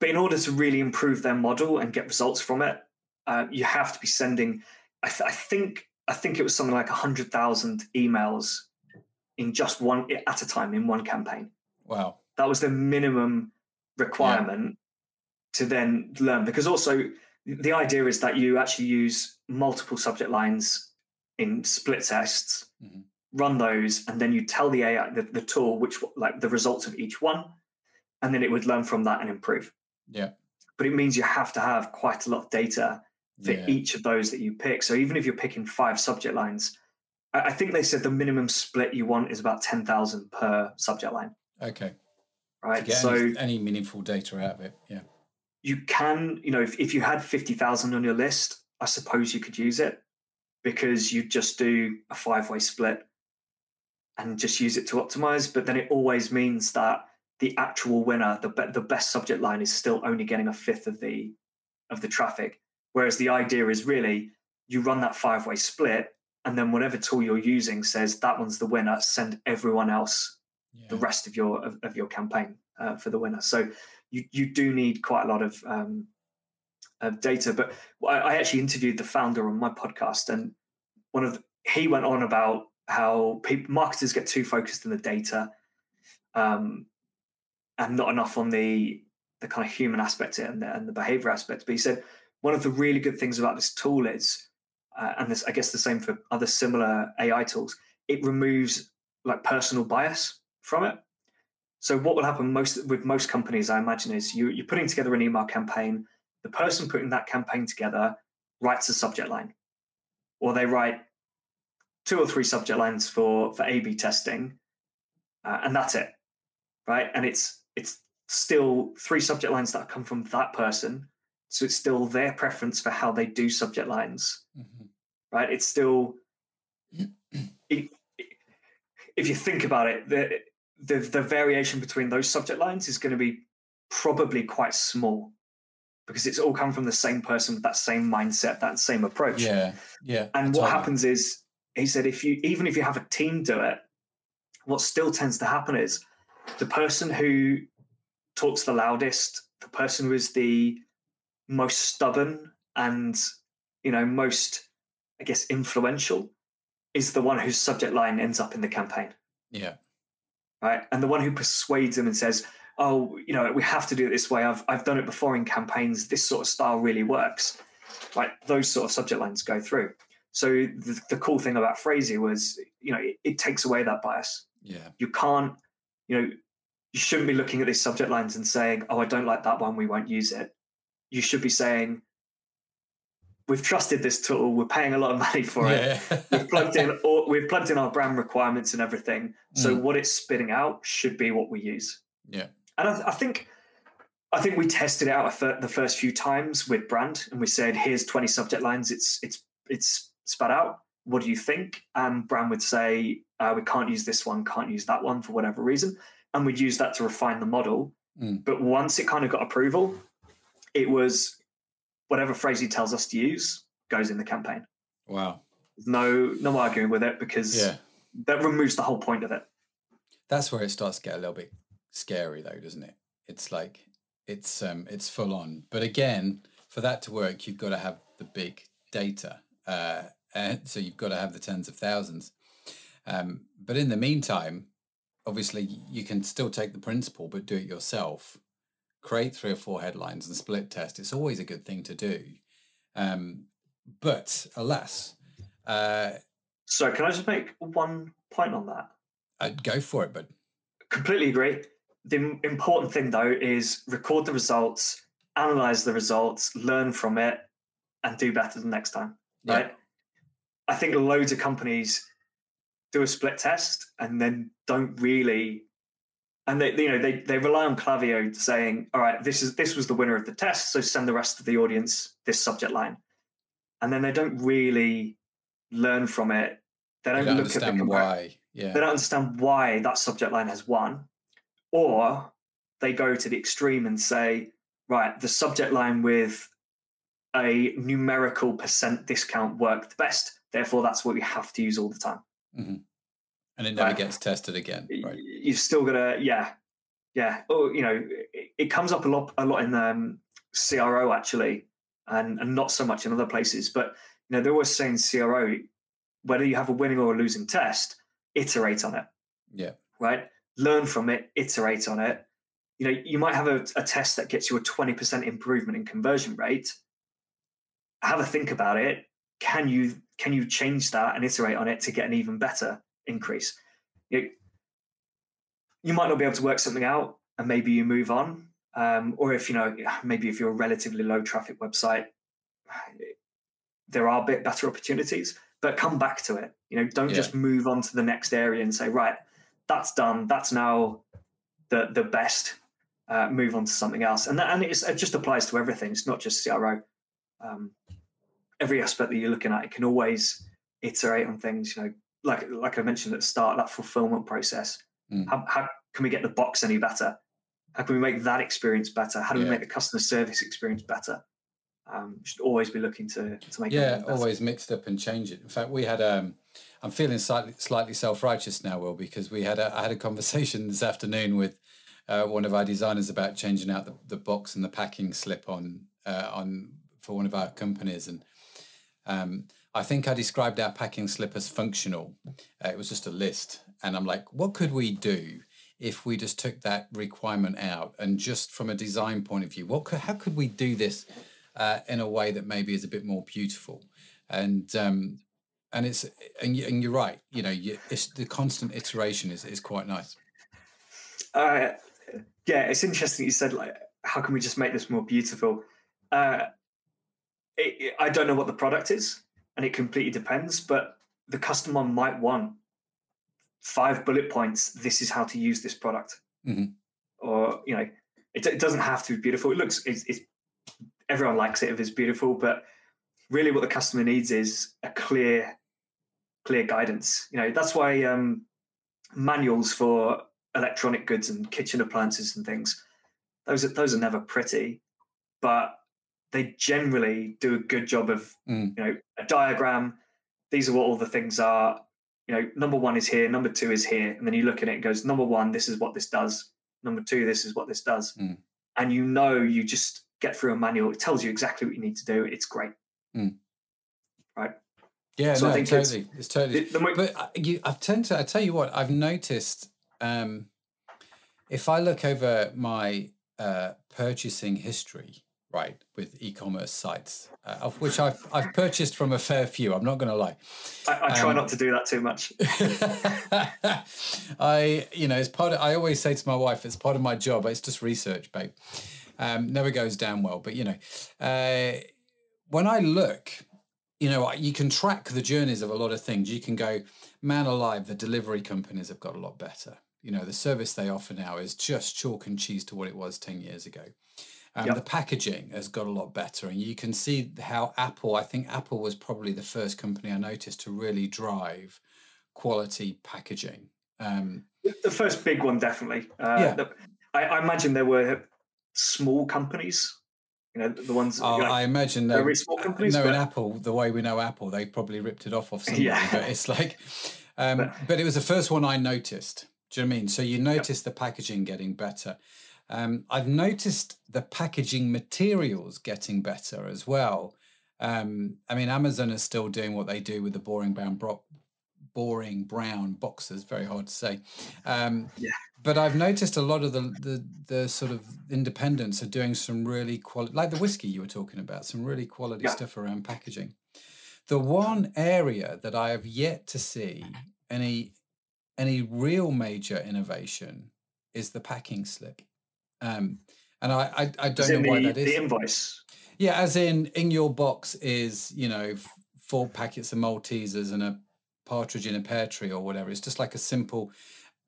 but in order to really improve their model and get results from it, uh, you have to be sending, I, th- I, think, I think it was something like 100,000 emails in just one at a time in one campaign. Wow. That was the minimum requirement yeah. to then learn because also the idea is that you actually use multiple subject lines in split tests, mm-hmm. run those, and then you tell the AI, the, the tool, which like the results of each one, and then it would learn from that and improve. Yeah. But it means you have to have quite a lot of data for yeah. each of those that you pick. So even if you're picking five subject lines, I think they said the minimum split you want is about 10,000 per subject line. Okay. Right. so any, any meaningful data out of it. Yeah you can, you know, if, if you had 50,000 on your list, I suppose you could use it because you'd just do a five way split and just use it to optimize. But then it always means that the actual winner, the be- the best subject line, is still only getting a fifth of the of the traffic. Whereas the idea is really you run that five way split, and then whatever tool you're using says that one's the winner. Send everyone else yeah. the rest of your of, of your campaign uh, for the winner. So you you do need quite a lot of um, of data. But I, I actually interviewed the founder on my podcast, and one of the, he went on about how people, marketers get too focused in the data um, and not enough on the the kind of human aspect and the, and the behavior aspect. But he said one of the really good things about this tool is, uh, and this I guess the same for other similar AI tools, it removes like personal bias from it. So what will happen most with most companies, I imagine, is you, you're putting together an email campaign. The person putting that campaign together writes a subject line, or they write two or three subject lines for for A/B testing, uh, and that's it, right? And it's it's still three subject lines that come from that person, so it's still their preference for how they do subject lines, mm-hmm. right? It's still *clears throat* it, if you think about it, the, the the variation between those subject lines is going to be probably quite small because it's all come from the same person with that same mindset, that same approach. Yeah, yeah. And what happens is he said if you even if you have a team do it, what still tends to happen is the person who talks the loudest, the person who is the most stubborn and you know most, I guess, influential, is the one whose subject line ends up in the campaign. Yeah. Right. And the one who persuades them and says, Oh, you know, we have to do it this way. I've I've done it before in campaigns. This sort of style really works. Right. Those sort of subject lines go through. So the, the cool thing about Phrasee was, you know, it, it takes away that bias. Yeah. You can't, you know, you shouldn't be looking at these subject lines and saying, "Oh, I don't like that one. We won't use it." You should be saying, "We've trusted this tool. We're paying a lot of money for yeah. it. We've plugged in all, we've plugged in our brand requirements and everything. So mm. what it's spitting out should be what we use." Yeah. And I, I think I think we tested it out the first few times with brand, and we said, "Here's 20 subject lines. It's it's it's spat out. What do you think? And Brand would say, uh, we can't use this one, can't use that one for whatever reason. And we'd use that to refine the model. Mm. But once it kind of got approval, it was whatever Phrasee tells us to use goes in the campaign. Wow. No, no arguing with it because yeah. that removes the whole point of it. That's where it starts to get a little bit scary, though, doesn't it? It's like it's um it's full on. But again, for that to work, you've got to have the big data. Uh, uh, so you've got to have the tens of thousands. Um, but in the meantime, obviously, you can still take the principle, but do it yourself. Create three or four headlines and split test. It's always a good thing to do. Um, but alas, uh, so can I just make one point on that? I'd go for it, but completely agree. The important thing though is record the results, analyze the results, learn from it, and do better the next time. Right? Yeah. I think loads of companies do a split test and then don't really and they you know they they rely on Klaviyo saying, all right, this is this was the winner of the test, so send the rest of the audience this subject line. And then they don't really learn from it. They don't, they don't look at the why. Yeah. They don't understand why that subject line has won. Or they go to the extreme and say, right, the subject line with a numerical percent discount worked best Therefore, that's what we have to use all the time. Mm-hmm. And it never gets tested again. Right. You've still got to, yeah, yeah. Oh, you know, it, it, comes up a lot, a lot in um, CRO actually, and, and not so much in other places. But you know, they're always saying CRO, whether you have a winning or a losing test, iterate on it. Yeah. Right. Learn from it. Iterate on it. You know, you might have a, a test that gets you a twenty percent improvement in conversion rate. Have a think about it can you can you change that and iterate on it to get an even better increase? You, you might not be able to work something out, and maybe you move on. Um, or if you know, maybe if you're a relatively low traffic website, there are bit better opportunities. But come back to it. You know, don't yeah. just move on to the next area and say, right, that's done. That's now the the best. Uh, move on to something else, and that and it just applies to everything. It's not just CRO. Um, every aspect that you're looking at, it can always iterate on things. You know, like like I mentioned at the start, that fulfillment process. Mm. How, how can we get the box any better? How can we make that experience better? How do Yeah. we make the customer service experience better? Um, should always be looking to to make yeah always mixed up and change it in fact we had um i'm feeling slightly slightly self-righteous now will because we had a i had a conversation *laughs* this afternoon with uh, one of our designers about changing out the, the box and the packing slip on uh, on for one of our companies and um i think i described our packing slip as functional. Uh, it was just a list. And i'm like what could we do if we just took that requirement out? And just from a design point of view what could, how could we do this uh, in a way that maybe is a bit more beautiful? And um and it's and, you, you're right. You know you, it's the constant iteration is, is quite nice. Uh, yeah, it's interesting you said like, how can we just make this more beautiful? Uh, it, it- I don't know what the product is, and it completely depends. But the customer might want five bullet points. This is how to use this product, Mhm. or you know, it, it doesn't have to be beautiful. It looks, it's, it's everyone likes it if it's beautiful, but really, what the customer needs is a clear, clear guidance. You know, that's why um, manuals for electronic goods and kitchen appliances and things those are those are never pretty but they generally do a good job of Mm. you know a diagram. These are what all the things are. You know number one is here number two is here and then you look at it and goes number one this is what this does. Number two this is what this does. Mm. and you know you just get through a manual. It tells you exactly what you need to do. It's great. Right. yeah So I no, think it's- totally. It's, totally The- the mo- but I- you i've tend to i tell you what i've noticed um if i look over my uh purchasing history right with e-commerce sites uh, of which i've i've purchased from a fair few i'm not going to lie I, I try Um, not to do that too much *laughs* I, you know, it's part of, I always say to my wife, it's part of my job. It's just research, babe. Um, never goes down well. But, you know, uh, when I look, you know, you can track the journeys of a lot of things. You can go, man alive, the delivery companies have got a lot better. You know, the service they offer now is just chalk and cheese to what it was 10 years ago. Um, Yep. The packaging has got a lot better. And you can see how Apple, I think Apple was probably the first company I noticed to really drive quality packaging. Um, the first big one definitely uh, Yeah. the- I, I imagine there were small companies you know the ones oh, you know, I imagine they, very small companies, knowing but- Apple the way we know Apple, they probably ripped it off off *laughs* somebody. Yeah. But it's like, um, But- but it was the first one I noticed. Do you know what I mean? So you notice the packaging getting better. Um, I've noticed the packaging materials getting better as well. Um, I mean, Amazon is still doing what they do with the boring brown bro- boring brown boxes. Very hard to say. Um, Yeah. But I've noticed a lot of the, the the sort of independents are doing some really quality, like the whiskey you were talking about, some really quality Yeah. stuff around packaging. The one area that I have yet to see any any real major innovation is the packing slip. Um, and I, I, I don't know why the, that is. the invoice Yeah, as in in your box is you know four packets of Maltesers and a partridge in a pear tree or whatever. It's just like a simple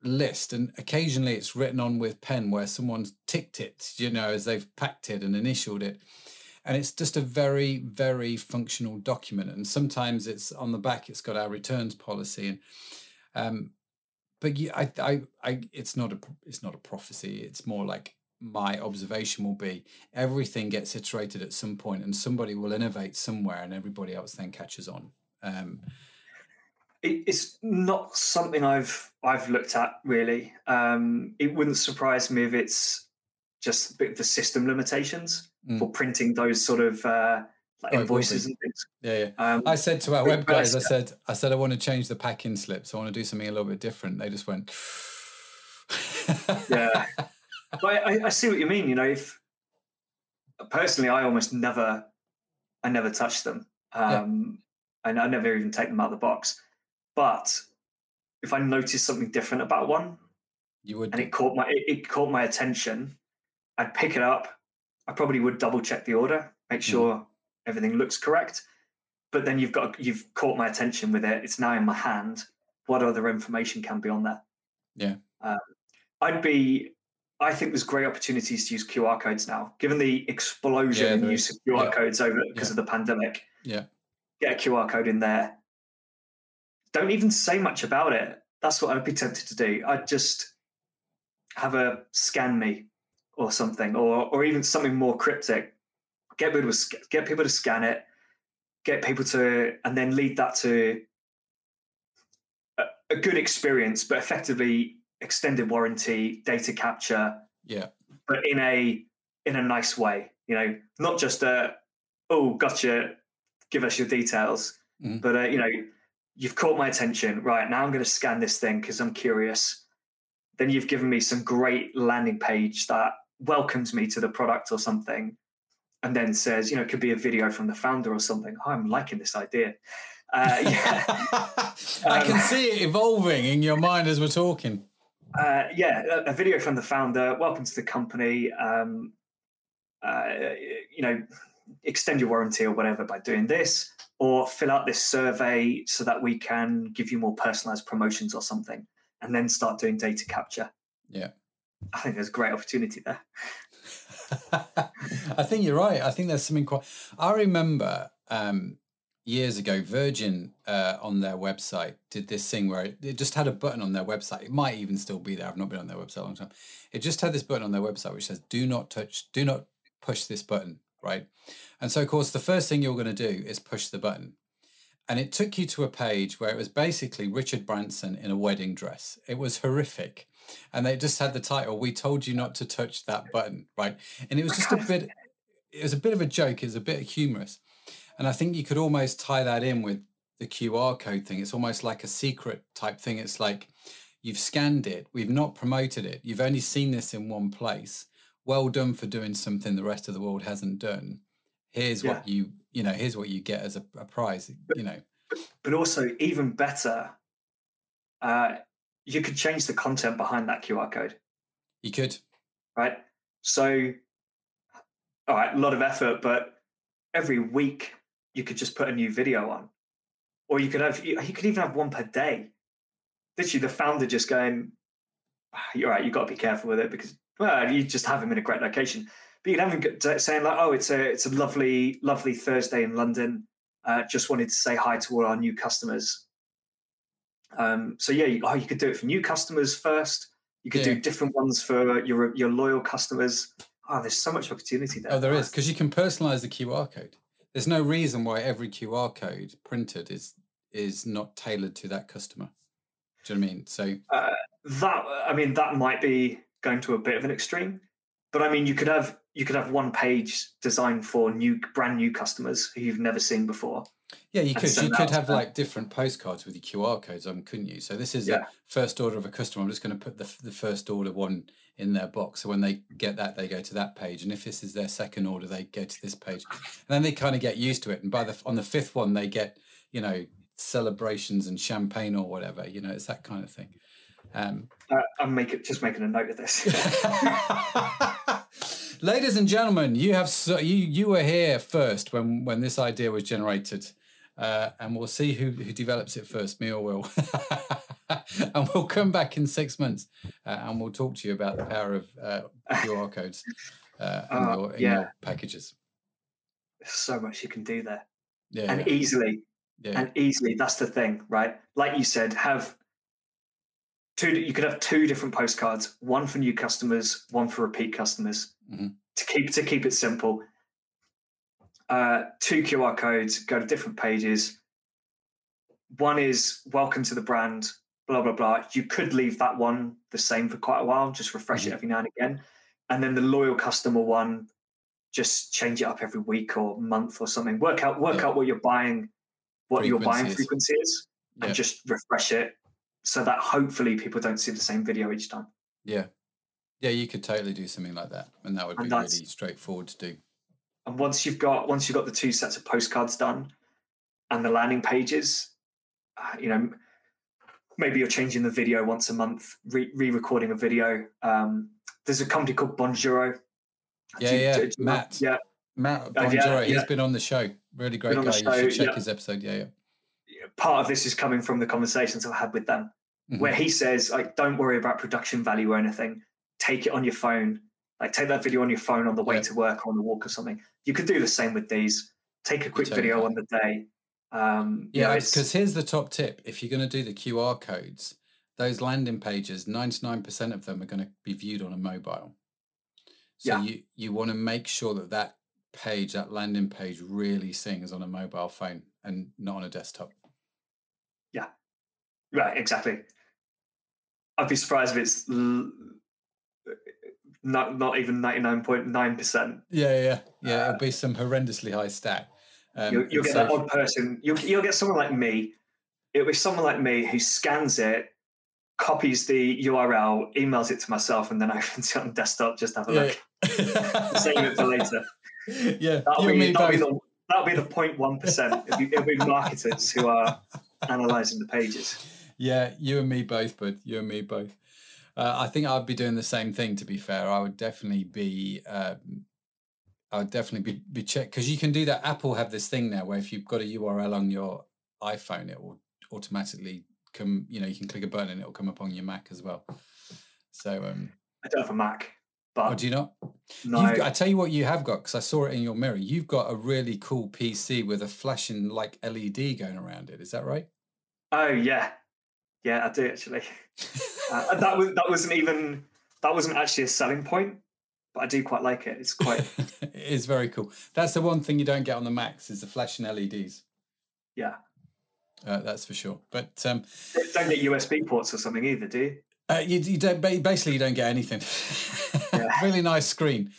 list, and occasionally it's written on with pen where someone's ticked it, you know, as they've packed it and initialed it. And it's just a very, very functional document. And sometimes it's on the back, it's got our returns policy. And um, but you, I, I, I, it's not a, it's not a prophecy. It's more like my observation will be everything gets iterated at some point and somebody will innovate somewhere and everybody else then catches on. Um, it, it's not something i've i've looked at really. Um it wouldn't surprise me if it's just a bit of the system limitations Mm. for printing those sort of uh like Oh, invoices and things. Yeah yeah. Um i said to our web guys, I guys i s- said i said i want to change the pack-in slips i want to do something a little bit different. They just went *laughs* yeah but I, I see what you mean you know if personally i almost never i never touch them. Yeah. um and i never even take them out of the box. But if i notice something different about one you would and it caught my it, it caught my attention i'd pick it up. I probably would double check the order make sure everything looks correct. But then you've got you've caught my attention with it. It's now in my hand. What other information can be on there? Yeah. um, i'd be i think there's great opportunities to use qr codes now given the explosion Yeah, in use of qr Yeah. codes over because Yeah. of the pandemic Yeah. get a qr code in there don't even say much about it. That's what I'd be tempted to do. I'd just have a scan me or something, or or even something more cryptic. Get people to get people to scan it, get people to, and then lead that to a, a good experience, but effectively extended warranty, data capture. Yeah. But in a in a nice way, you know, not just a oh gotcha, give us your details, Mhm. but uh, you know, you've caught my attention. Right now, I'm going to scan this thing because I'm curious. Then you've given me some great landing page that welcomes me to the product or something, and then says, you know, it could be a video from the founder or something. Oh, I'm liking this idea. Uh, *laughs* yeah. *laughs* I can Um, see it evolving in your mind as we're talking. Uh, yeah, a, a video from the founder. Welcome to the company. Um, uh, you know, extend your warranty or whatever by doing this, or fill out this survey so that we can give you more personalized promotions or something, and then start doing data capture. Yeah. I think there's a great opportunity there. *laughs* I think you're right. I think there's something quite. I remember um, years ago, Virgin uh, on their website did this thing where it, it just had a button on their website. It might even still be there. I've not been on their website a long time. It just had this button on their website which says, "Do not touch. Do not push this button." Right. And so, of course, the first thing you're going to do is push the button. And it took you to a page where it was basically Richard Branson in a wedding dress. It was horrific and they just had the title we told you not to touch that button right and it was just a bit it was a bit of a joke it was a bit humorous and i think you could almost tie that in with the qr code thing. It's almost like a secret type thing. It's like you've scanned it. We've not promoted it. You've only seen this in one place. Well done for doing something the rest of the world hasn't done. Here's what you you know here's what you get as a, a prize you know. But also, even better, uh, you could change the content behind that QR code. you could. Right? So, all right, a lot of effort, but every week you could just put a new video on, or you could have you could even have one per day. Literally, the founder just going, "Ah, "You're right, You've got to be careful with it because well, you just have him in a great location." But you can have him saying like, "Oh, it's a it's a lovely lovely Thursday in London. Uh, just wanted to say hi to all our new customers." Um, so yeah, you, oh, you could do it for new customers first. You could Yeah. do different ones for your your loyal customers. Oh, there's so much opportunity there. Oh, there is because you can personalize the QR code. There's no reason why every QR code printed is is not tailored to that customer. Do you know what I mean? So uh, That I mean, that might be going to a bit of an extreme, but I mean, you could have you could have one page designed for new brand new customers who you've never seen before. yeah, you could you could have like different postcards with your QR codes on, couldn't you? So this is a first order of a customer. I'm just going to put the the first order one in their box. So when they get that, they go to that page, and if this is their second order, they go to this page, and then they kind of get used to it. And by the on the fifth one, they get you know celebrations and champagne or whatever. You know, it's that kind of thing. Um, Uh, I'm making just making a note of this. *laughs* Ladies and gentlemen, you have so, you you were here first when when this idea was generated, uh, and we'll see who who develops it first, me or Will. *laughs* *laughs* and we'll come back in six months, uh, and we'll talk to you about the power of uh, QR *laughs* codes uh, in, Uh, your, yeah. your packages. There's so much you can do there, Yeah, and yeah, easily, yeah. and easily. That's the thing, right? Like you said, have two. You could have two different postcards: one for new customers, one for repeat customers. Mhm. To keep to keep it simple, uh, two QR codes go to different pages. One is welcome to the brand, blah blah blah. You could leave that one the same for quite a while, just refresh Mhm. it every now and again, and then the loyal customer one, just change it up every week or month or something. Work out work Yeah. out what you're buying, what your buying Frequencies. frequency is, Yeah. and just refresh it so that hopefully people don't see the same video each time. yeah, yeah. You could totally do something like that, and that would And be really straightforward to do. And once you've got once you've got the two sets of postcards done and the landing pages, uh, you know, maybe you're changing the video once a month, re- re-recording a video. Um, there's a company called Bonjoro. Yeah, Do yeah, do- do Matt. Yeah, Matt Uh, yeah, he's yeah. been on the show. Really great guy. you should check yeah. his episode. Yeah, yeah. part of this is coming from the conversations I've had with them, Mhm. where he says, like, don't worry about production value or anything. Take it on your phone. Like, take that video on your phone on the way to work or on the walk or something. You could do the same with these. Take a quick video on the day Um, Yeah, because here's the top tip: if you're going to do the QR codes, those landing pages, ninety nine percent of them are going to be viewed on a mobile. So Yeah. you you want to make sure that that page, that landing page, really sings on a mobile phone and not on a desktop. Yeah, right, exactly. I'd be surprised if it's l- not not even ninety nine point nine percent. Yeah, yeah, yeah. It'll be some horrendously high stat. Um, You'll, you'll get so that odd person. You'll you'll get someone like me. It'll be someone like me who scans it, copies the URL, emails it to myself, and then *laughs* opens it on desktop just have a yeah. look. Save it for later. *laughs* yeah, That'll you and be, me that'll, be the, that'll be the 0.1 percent. It'll be, it'll be marketers who are analysing the pages. Yeah, you and me both, bud. You and me both. Uh, I think I'd be doing the same thing. To be fair, I would definitely be. Um, I would definitely be be check because you can do that. Apple have this thing now where if you've got a URL on your iPhone, it will automatically come. You know, you can click a button and it will come up on your Mac as well. So, um, I don't have a Mac, oh, but do you not? no. You've I tell you what, you have got because I saw it in your mirror. You've got a really cool PC with a flashing like LED going around it. Is that right? Oh yeah, yeah, I do actually. *laughs* Uh, that was that wasn't even that wasn't actually a selling point, but I do quite like it. It's quite *laughs* it is very cool. That's the one thing you don't get on the Macs is the flashing LEDs. yeah. Uh, that's for sure. But um, Don't get USB ports or something either, do you? uh, you, you don't basically you don't get anything. Yeah. *laughs* really nice screen.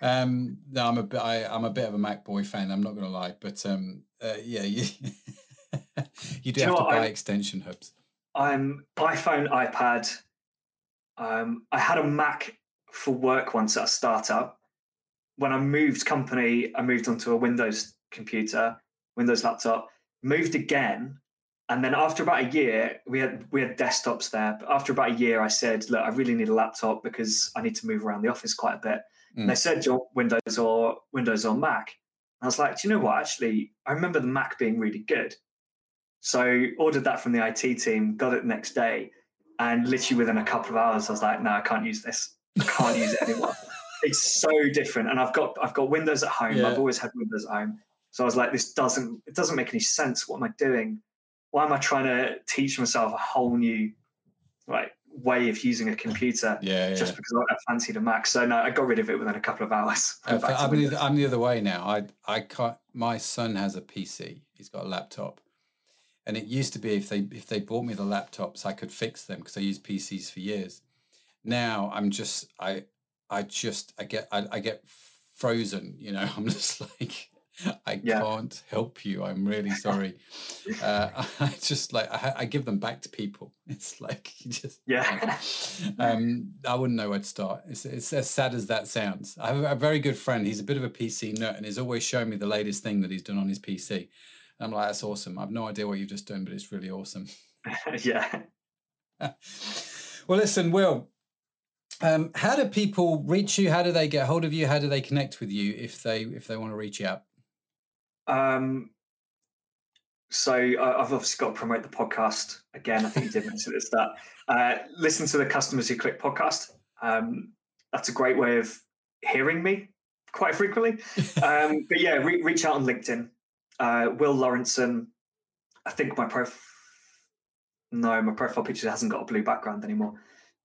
Um, no, I'm a bit. I, I'm a bit of a Mac boy fan. I'm not going to lie, but um, uh, yeah, you, *laughs* you do you have to buy I- extension hubs. I'm iPhone, iPad. Um, I had a Mac for work once at a startup. When I moved company, I moved onto a Windows computer, Windows laptop. Moved again, and then after about a year, we had we had desktops there. But after about a year, I said, "Look, I really need a laptop because I need to move around the office quite a bit." And they mm. said, "Do you Windows or Windows or Mac?" I was like, "Do you know what? Actually, I remember the Mac being really good." So ordered that from the IT team, got it next day, and literally within a couple of hours, I was like, "No, I can't use this. I can't use it anymore. *laughs* It's so different." And I've got I've got Windows at home. Yeah. I've always had Windows at home. So I was like, "This doesn't it doesn't make any sense. What am I doing? Why am I trying to teach myself a whole new like way of using a computer?" Yeah, yeah. Just because I fancied a Mac, so no, I got rid of it within a couple of hours. *laughs* Uh, Went back to I'm, the, I'm the other way now. I I can't. My son has a PC. He's got a laptop, and it used to be if they if they bought me the laptops, I could fix them because I used PCs for years. Now I'm just I I just I get I, I get frozen. You know, *laughs* I'm just like I Yeah. can't help you. I'm really sorry. uh, *laughs* *laughs* I just like I, I give them back to people. It's like you just Yeah. um, I wouldn't know where to start. It's, it's as sad as that sounds. I have a very good friend. He's a bit of a PC nerd, and he's always showing me the latest thing that he's done on his PC. I'm like, that's awesome. I've no idea what you've just done, but it's really awesome. yeah. Well, listen, Will, um, how do people reach you? How do they get hold of you? How do they connect with you if they if they want to reach out? Um, so I've obviously got to promote the podcast again. I think you did mention it at the start. Uh, listen to the Customers Who Click podcast. Um, that's a great way of hearing me quite frequently. Um, *laughs* but yeah, re- reach out on LinkedIn. Uh, Will Laurenson. I think my profile. No, my profile picture hasn't got a blue background anymore.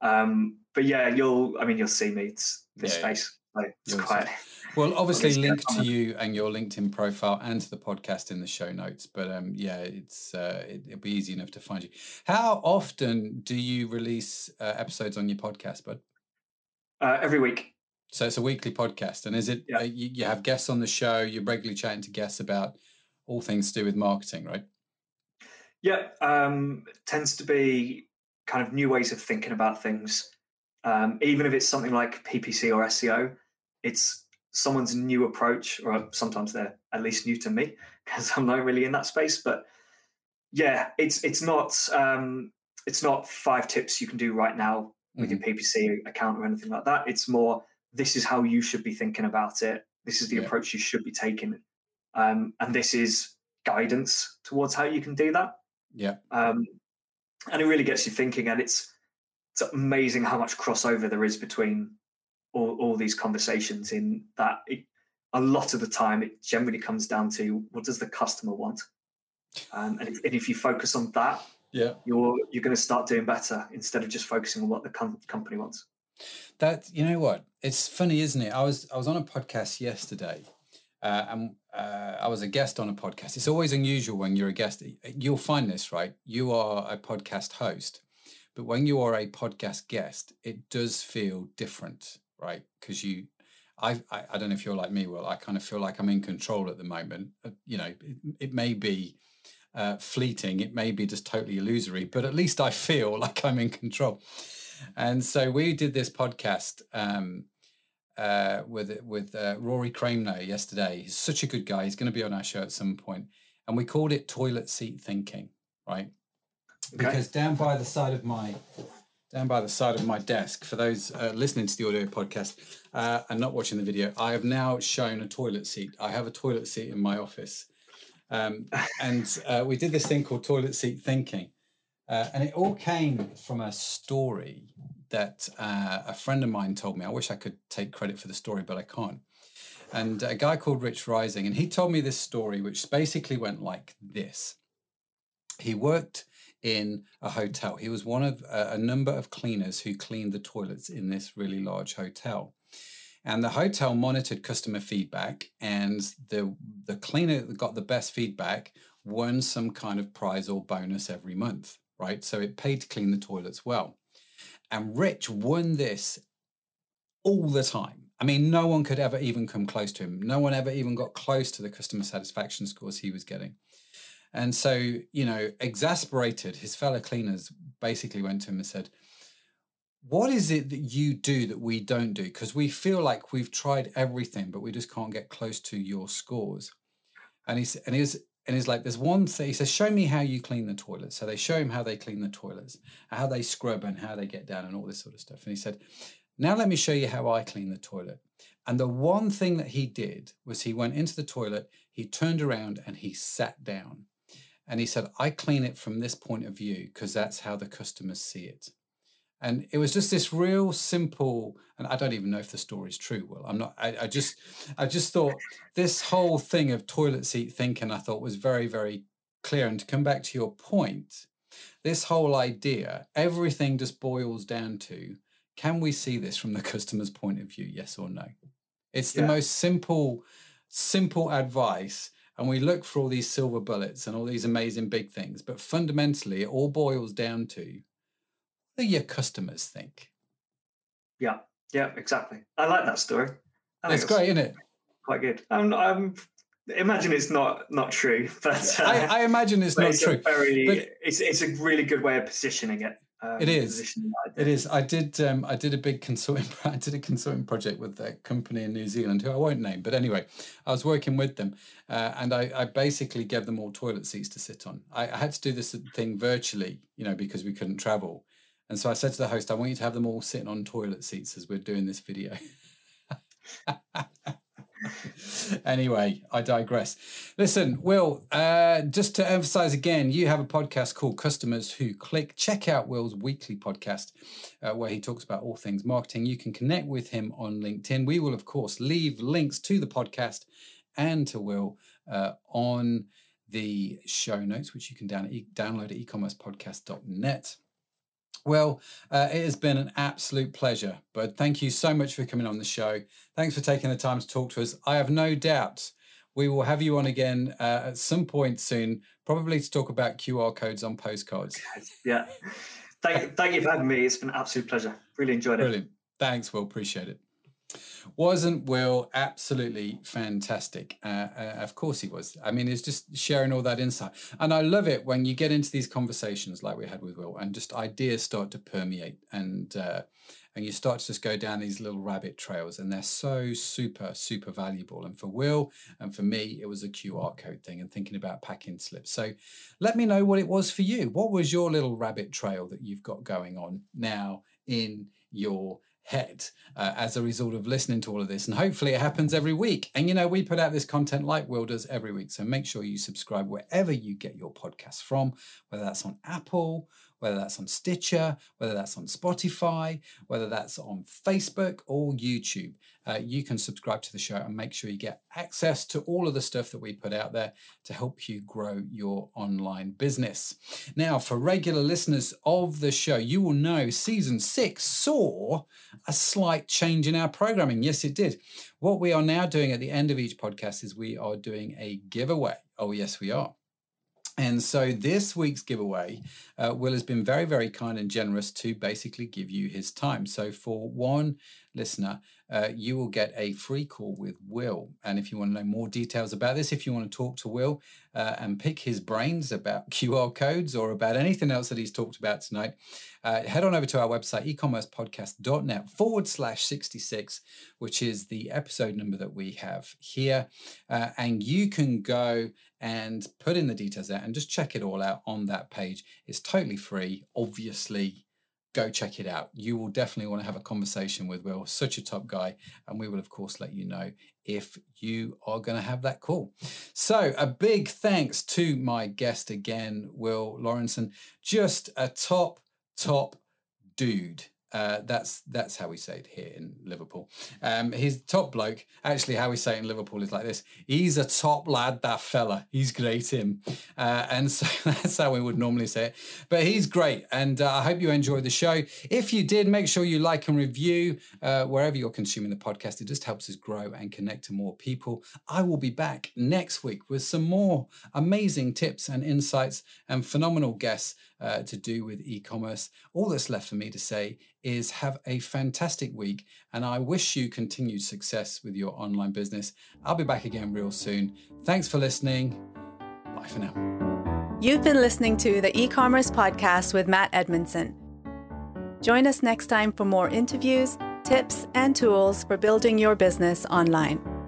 Um, but yeah, you'll. I mean, you'll see me. It's this Yeah, face. So it's quite. Well, *laughs* obviously, Obviously, link to you and your LinkedIn profile and to the podcast in the show notes. But um, yeah, it's uh, it, it'll be easy enough to find you. How often do you release uh, episodes on your podcast, bud? Uh, every week. So it's a weekly podcast, and is it Yeah. uh, you, you have guests on the show? You're regularly chatting to guests about all things to do with marketing, right? Yeah, um, tends to be kind of new ways of thinking about things. Um, even if it's something like PPC or SEO, it's someone's new approach, or sometimes they're at least new to me *laughs* because I'm not really in that space. But yeah, it's it's not um, it's not five tips you can do right now with your PPC account or anything like that. It's more this is how you should be thinking about it. This is the Yeah. approach you should be taking, um, and this is guidance towards how you can do that Yeah, um, and it really gets you thinking. And it's it's amazing how much crossover there is between all, all these conversations. In that, it, a lot of the time, it generally comes down to what does the customer want, Um, and, if, and if you focus on that, yeah, you're you're going to start doing better instead of just focusing on what the com- company wants. That you know what? It's funny, isn't it? I was I was on a podcast yesterday, uh, and uh, I was a guest on a podcast. It's always unusual when you're a guest. You'll find this right. You are a podcast host, but when you are a podcast guest, it does feel different, right? Because you I, I, I don't know if you're like me. Well, I kind of feel like I'm in control at the moment. Uh, you know, it, it may be uh, fleeting, it may be just totally illusory, but at least I feel *laughs* like I'm in control. And so we did this podcast um, uh, with with uh, Rory Cramer yesterday. He's such a good guy. He's going to be on our show at some point, and we called it toilet seat thinking, right? Okay. Because down by the side of my down by the side of my desk, for those uh, listening to the audio podcast uh, and not watching the video, I have now shown a toilet seat. I have a toilet seat in my office. Um, and uh, we did this thing called toilet seat thinking. Uh, and it all came from a story that uh, a friend of mine told me. I wish I could take credit for the story, but I can't. And a guy called Rich Rising, and he told me this story, which basically went like this. He worked in a hotel. He was one of a, a number of cleaners who cleaned the toilets in this really large hotel. And the hotel monitored customer feedback, and the the cleaner that got the best feedback won some kind of prize or bonus every month, right? So it paid to clean the toilets well. And Rich won this all the time. I mean, no one could ever even come close to him. No one ever even got close to the customer satisfaction scores he was getting. And so, you know, exasperated, his fellow cleaners basically went to him and said, What is it that you do that we don't do? Because we feel like we've tried everything, but we just can't get close to your scores. And he's and he's and he's like, There's one thing. He says, Show me how you clean the toilets. So they show him how they clean the toilets, how they scrub and how they get down and all this sort of stuff. And he said, Now let me show you how I clean the toilet. And the one thing that he did was he went into the toilet, he turned around and he sat down. And he said, I clean it from this point of view because that's how the customers see it. And it was just this real simple, and I don't even know if the story is true. Well, I'm not, I, I just, I just thought this whole thing of toilet seat thinking, I thought was very, very clear. And to come back to your point, this whole idea, everything just boils down to can we see this from the *laughs* customer's point of view? Yes or no? It's the yeah. most simple, simple advice and we look for all these silver bullets and all these amazing big things. But fundamentally, it all boils down to do your customers think? Yeah, yeah, exactly. I like that story. It's great, isn't it? Quite good. I'm, I'm imagine it's not not true, *laughs* but uh, I, I, imagine it's not it's true. Very, but it's it's a really good way of positioning it. Um, it is. It is. I did. Um, I did a big consulting. *laughs* I did a consulting project with a company in New Zealand who I won't name, but anyway, I was working with them, uh, and I, I, basically gave them all toilet seats to sit on. I, I, had to do this thing virtually, you know, because we couldn't travel, and so I said to the host, "I want you to have them all sitting on toilet seats as we're doing this video." *laughs* anyway, I digress. Listen, Will, uh, just to emphasize again, you have a podcast called Customers Who Click. Check out Will's weekly podcast uh, where he talks about all things marketing. You can connect with him on LinkedIn. We will, of course, leave links to the podcast and to Will uh, on the show notes, which you can down, download at ecommercepodcast.net. Well, uh, it has been an absolute pleasure, but thank you so much for coming on the show. Thanks for taking the time to talk to us. I have no doubt we will have you on again uh, at some point soon, probably to talk about QR codes on postcards. Yeah. Thank, thank you for having me. It's been an absolute pleasure. Really enjoyed it. Brilliant. Thanks, Will. Appreciate it. Wasn't Will absolutely fantastic? Uh, uh, of course he was. I mean, he's just sharing all that insight. And I love it when you get into these conversations like we had with Will and just ideas start to permeate and uh, and you start to just go down these little rabbit trails and they're so super super valuable and for will and for me it was a qr code thing and thinking about packing slips so let me know what it was for you what was your little rabbit trail that you've got going on now in your head uh, as a result of listening to all of this. And hopefully it happens every week. And you know, we put out this content like Will does every week. So make sure you subscribe wherever you get your podcasts from, whether that's on Apple, whether that's on Stitcher, whether that's on Spotify, whether that's on Facebook or YouTube. Uh, you can subscribe to the show and make sure you get access to all of the stuff that we put out there to help you grow your online business. Now, for regular listeners of the show, you will know season six saw a slight change in our programming. Yes, it did. What we are now doing at the end of each podcast is we are doing a giveaway. Oh, yes, we are. And so this week's giveaway, uh, Will has been very, very kind and generous to basically give you his time. So for one listener, uh, you will get a free call with Will. And if you want to know more details about this, if you want to talk to Will uh, and pick his brains about *laughs* QR codes or about anything else that he's talked about tonight, uh, head on over to our website, ecommercepodcast.net forward slash 66, which is the episode number that we have here. Uh, and you can go and put in the details there and just check it all out on that page. It's totally free, obviously go check it out. You will definitely want to have a conversation with Will, such a top guy. And we will, of course, let you know if you are going to have that call. So, a big thanks to my guest again, Will Laurenson. Just a top, top dude. Uh, that's that's how we say it here in Liverpool. Um, he's top bloke. Actually, how we say it in Liverpool is like this: He's a top lad, that fella. He's great, him. Uh, and *laughs* so that's how we would normally say it. But he's great, and uh, I hope you enjoyed the show. If you did, make sure you like and review uh, wherever you're consuming the podcast. It just helps us grow and connect to more people. I will be back next week with some more amazing tips and insights and phenomenal guests uh, to do with e-commerce. All that's left for me to say is have a fantastic week and I wish you continued success with your online business. I'll be back again real soon. Thanks for listening. Bye for now. You've been listening to the e-commerce podcast with Matt Edmondson. Join us next time for more interviews, tips, and tools for building your business online.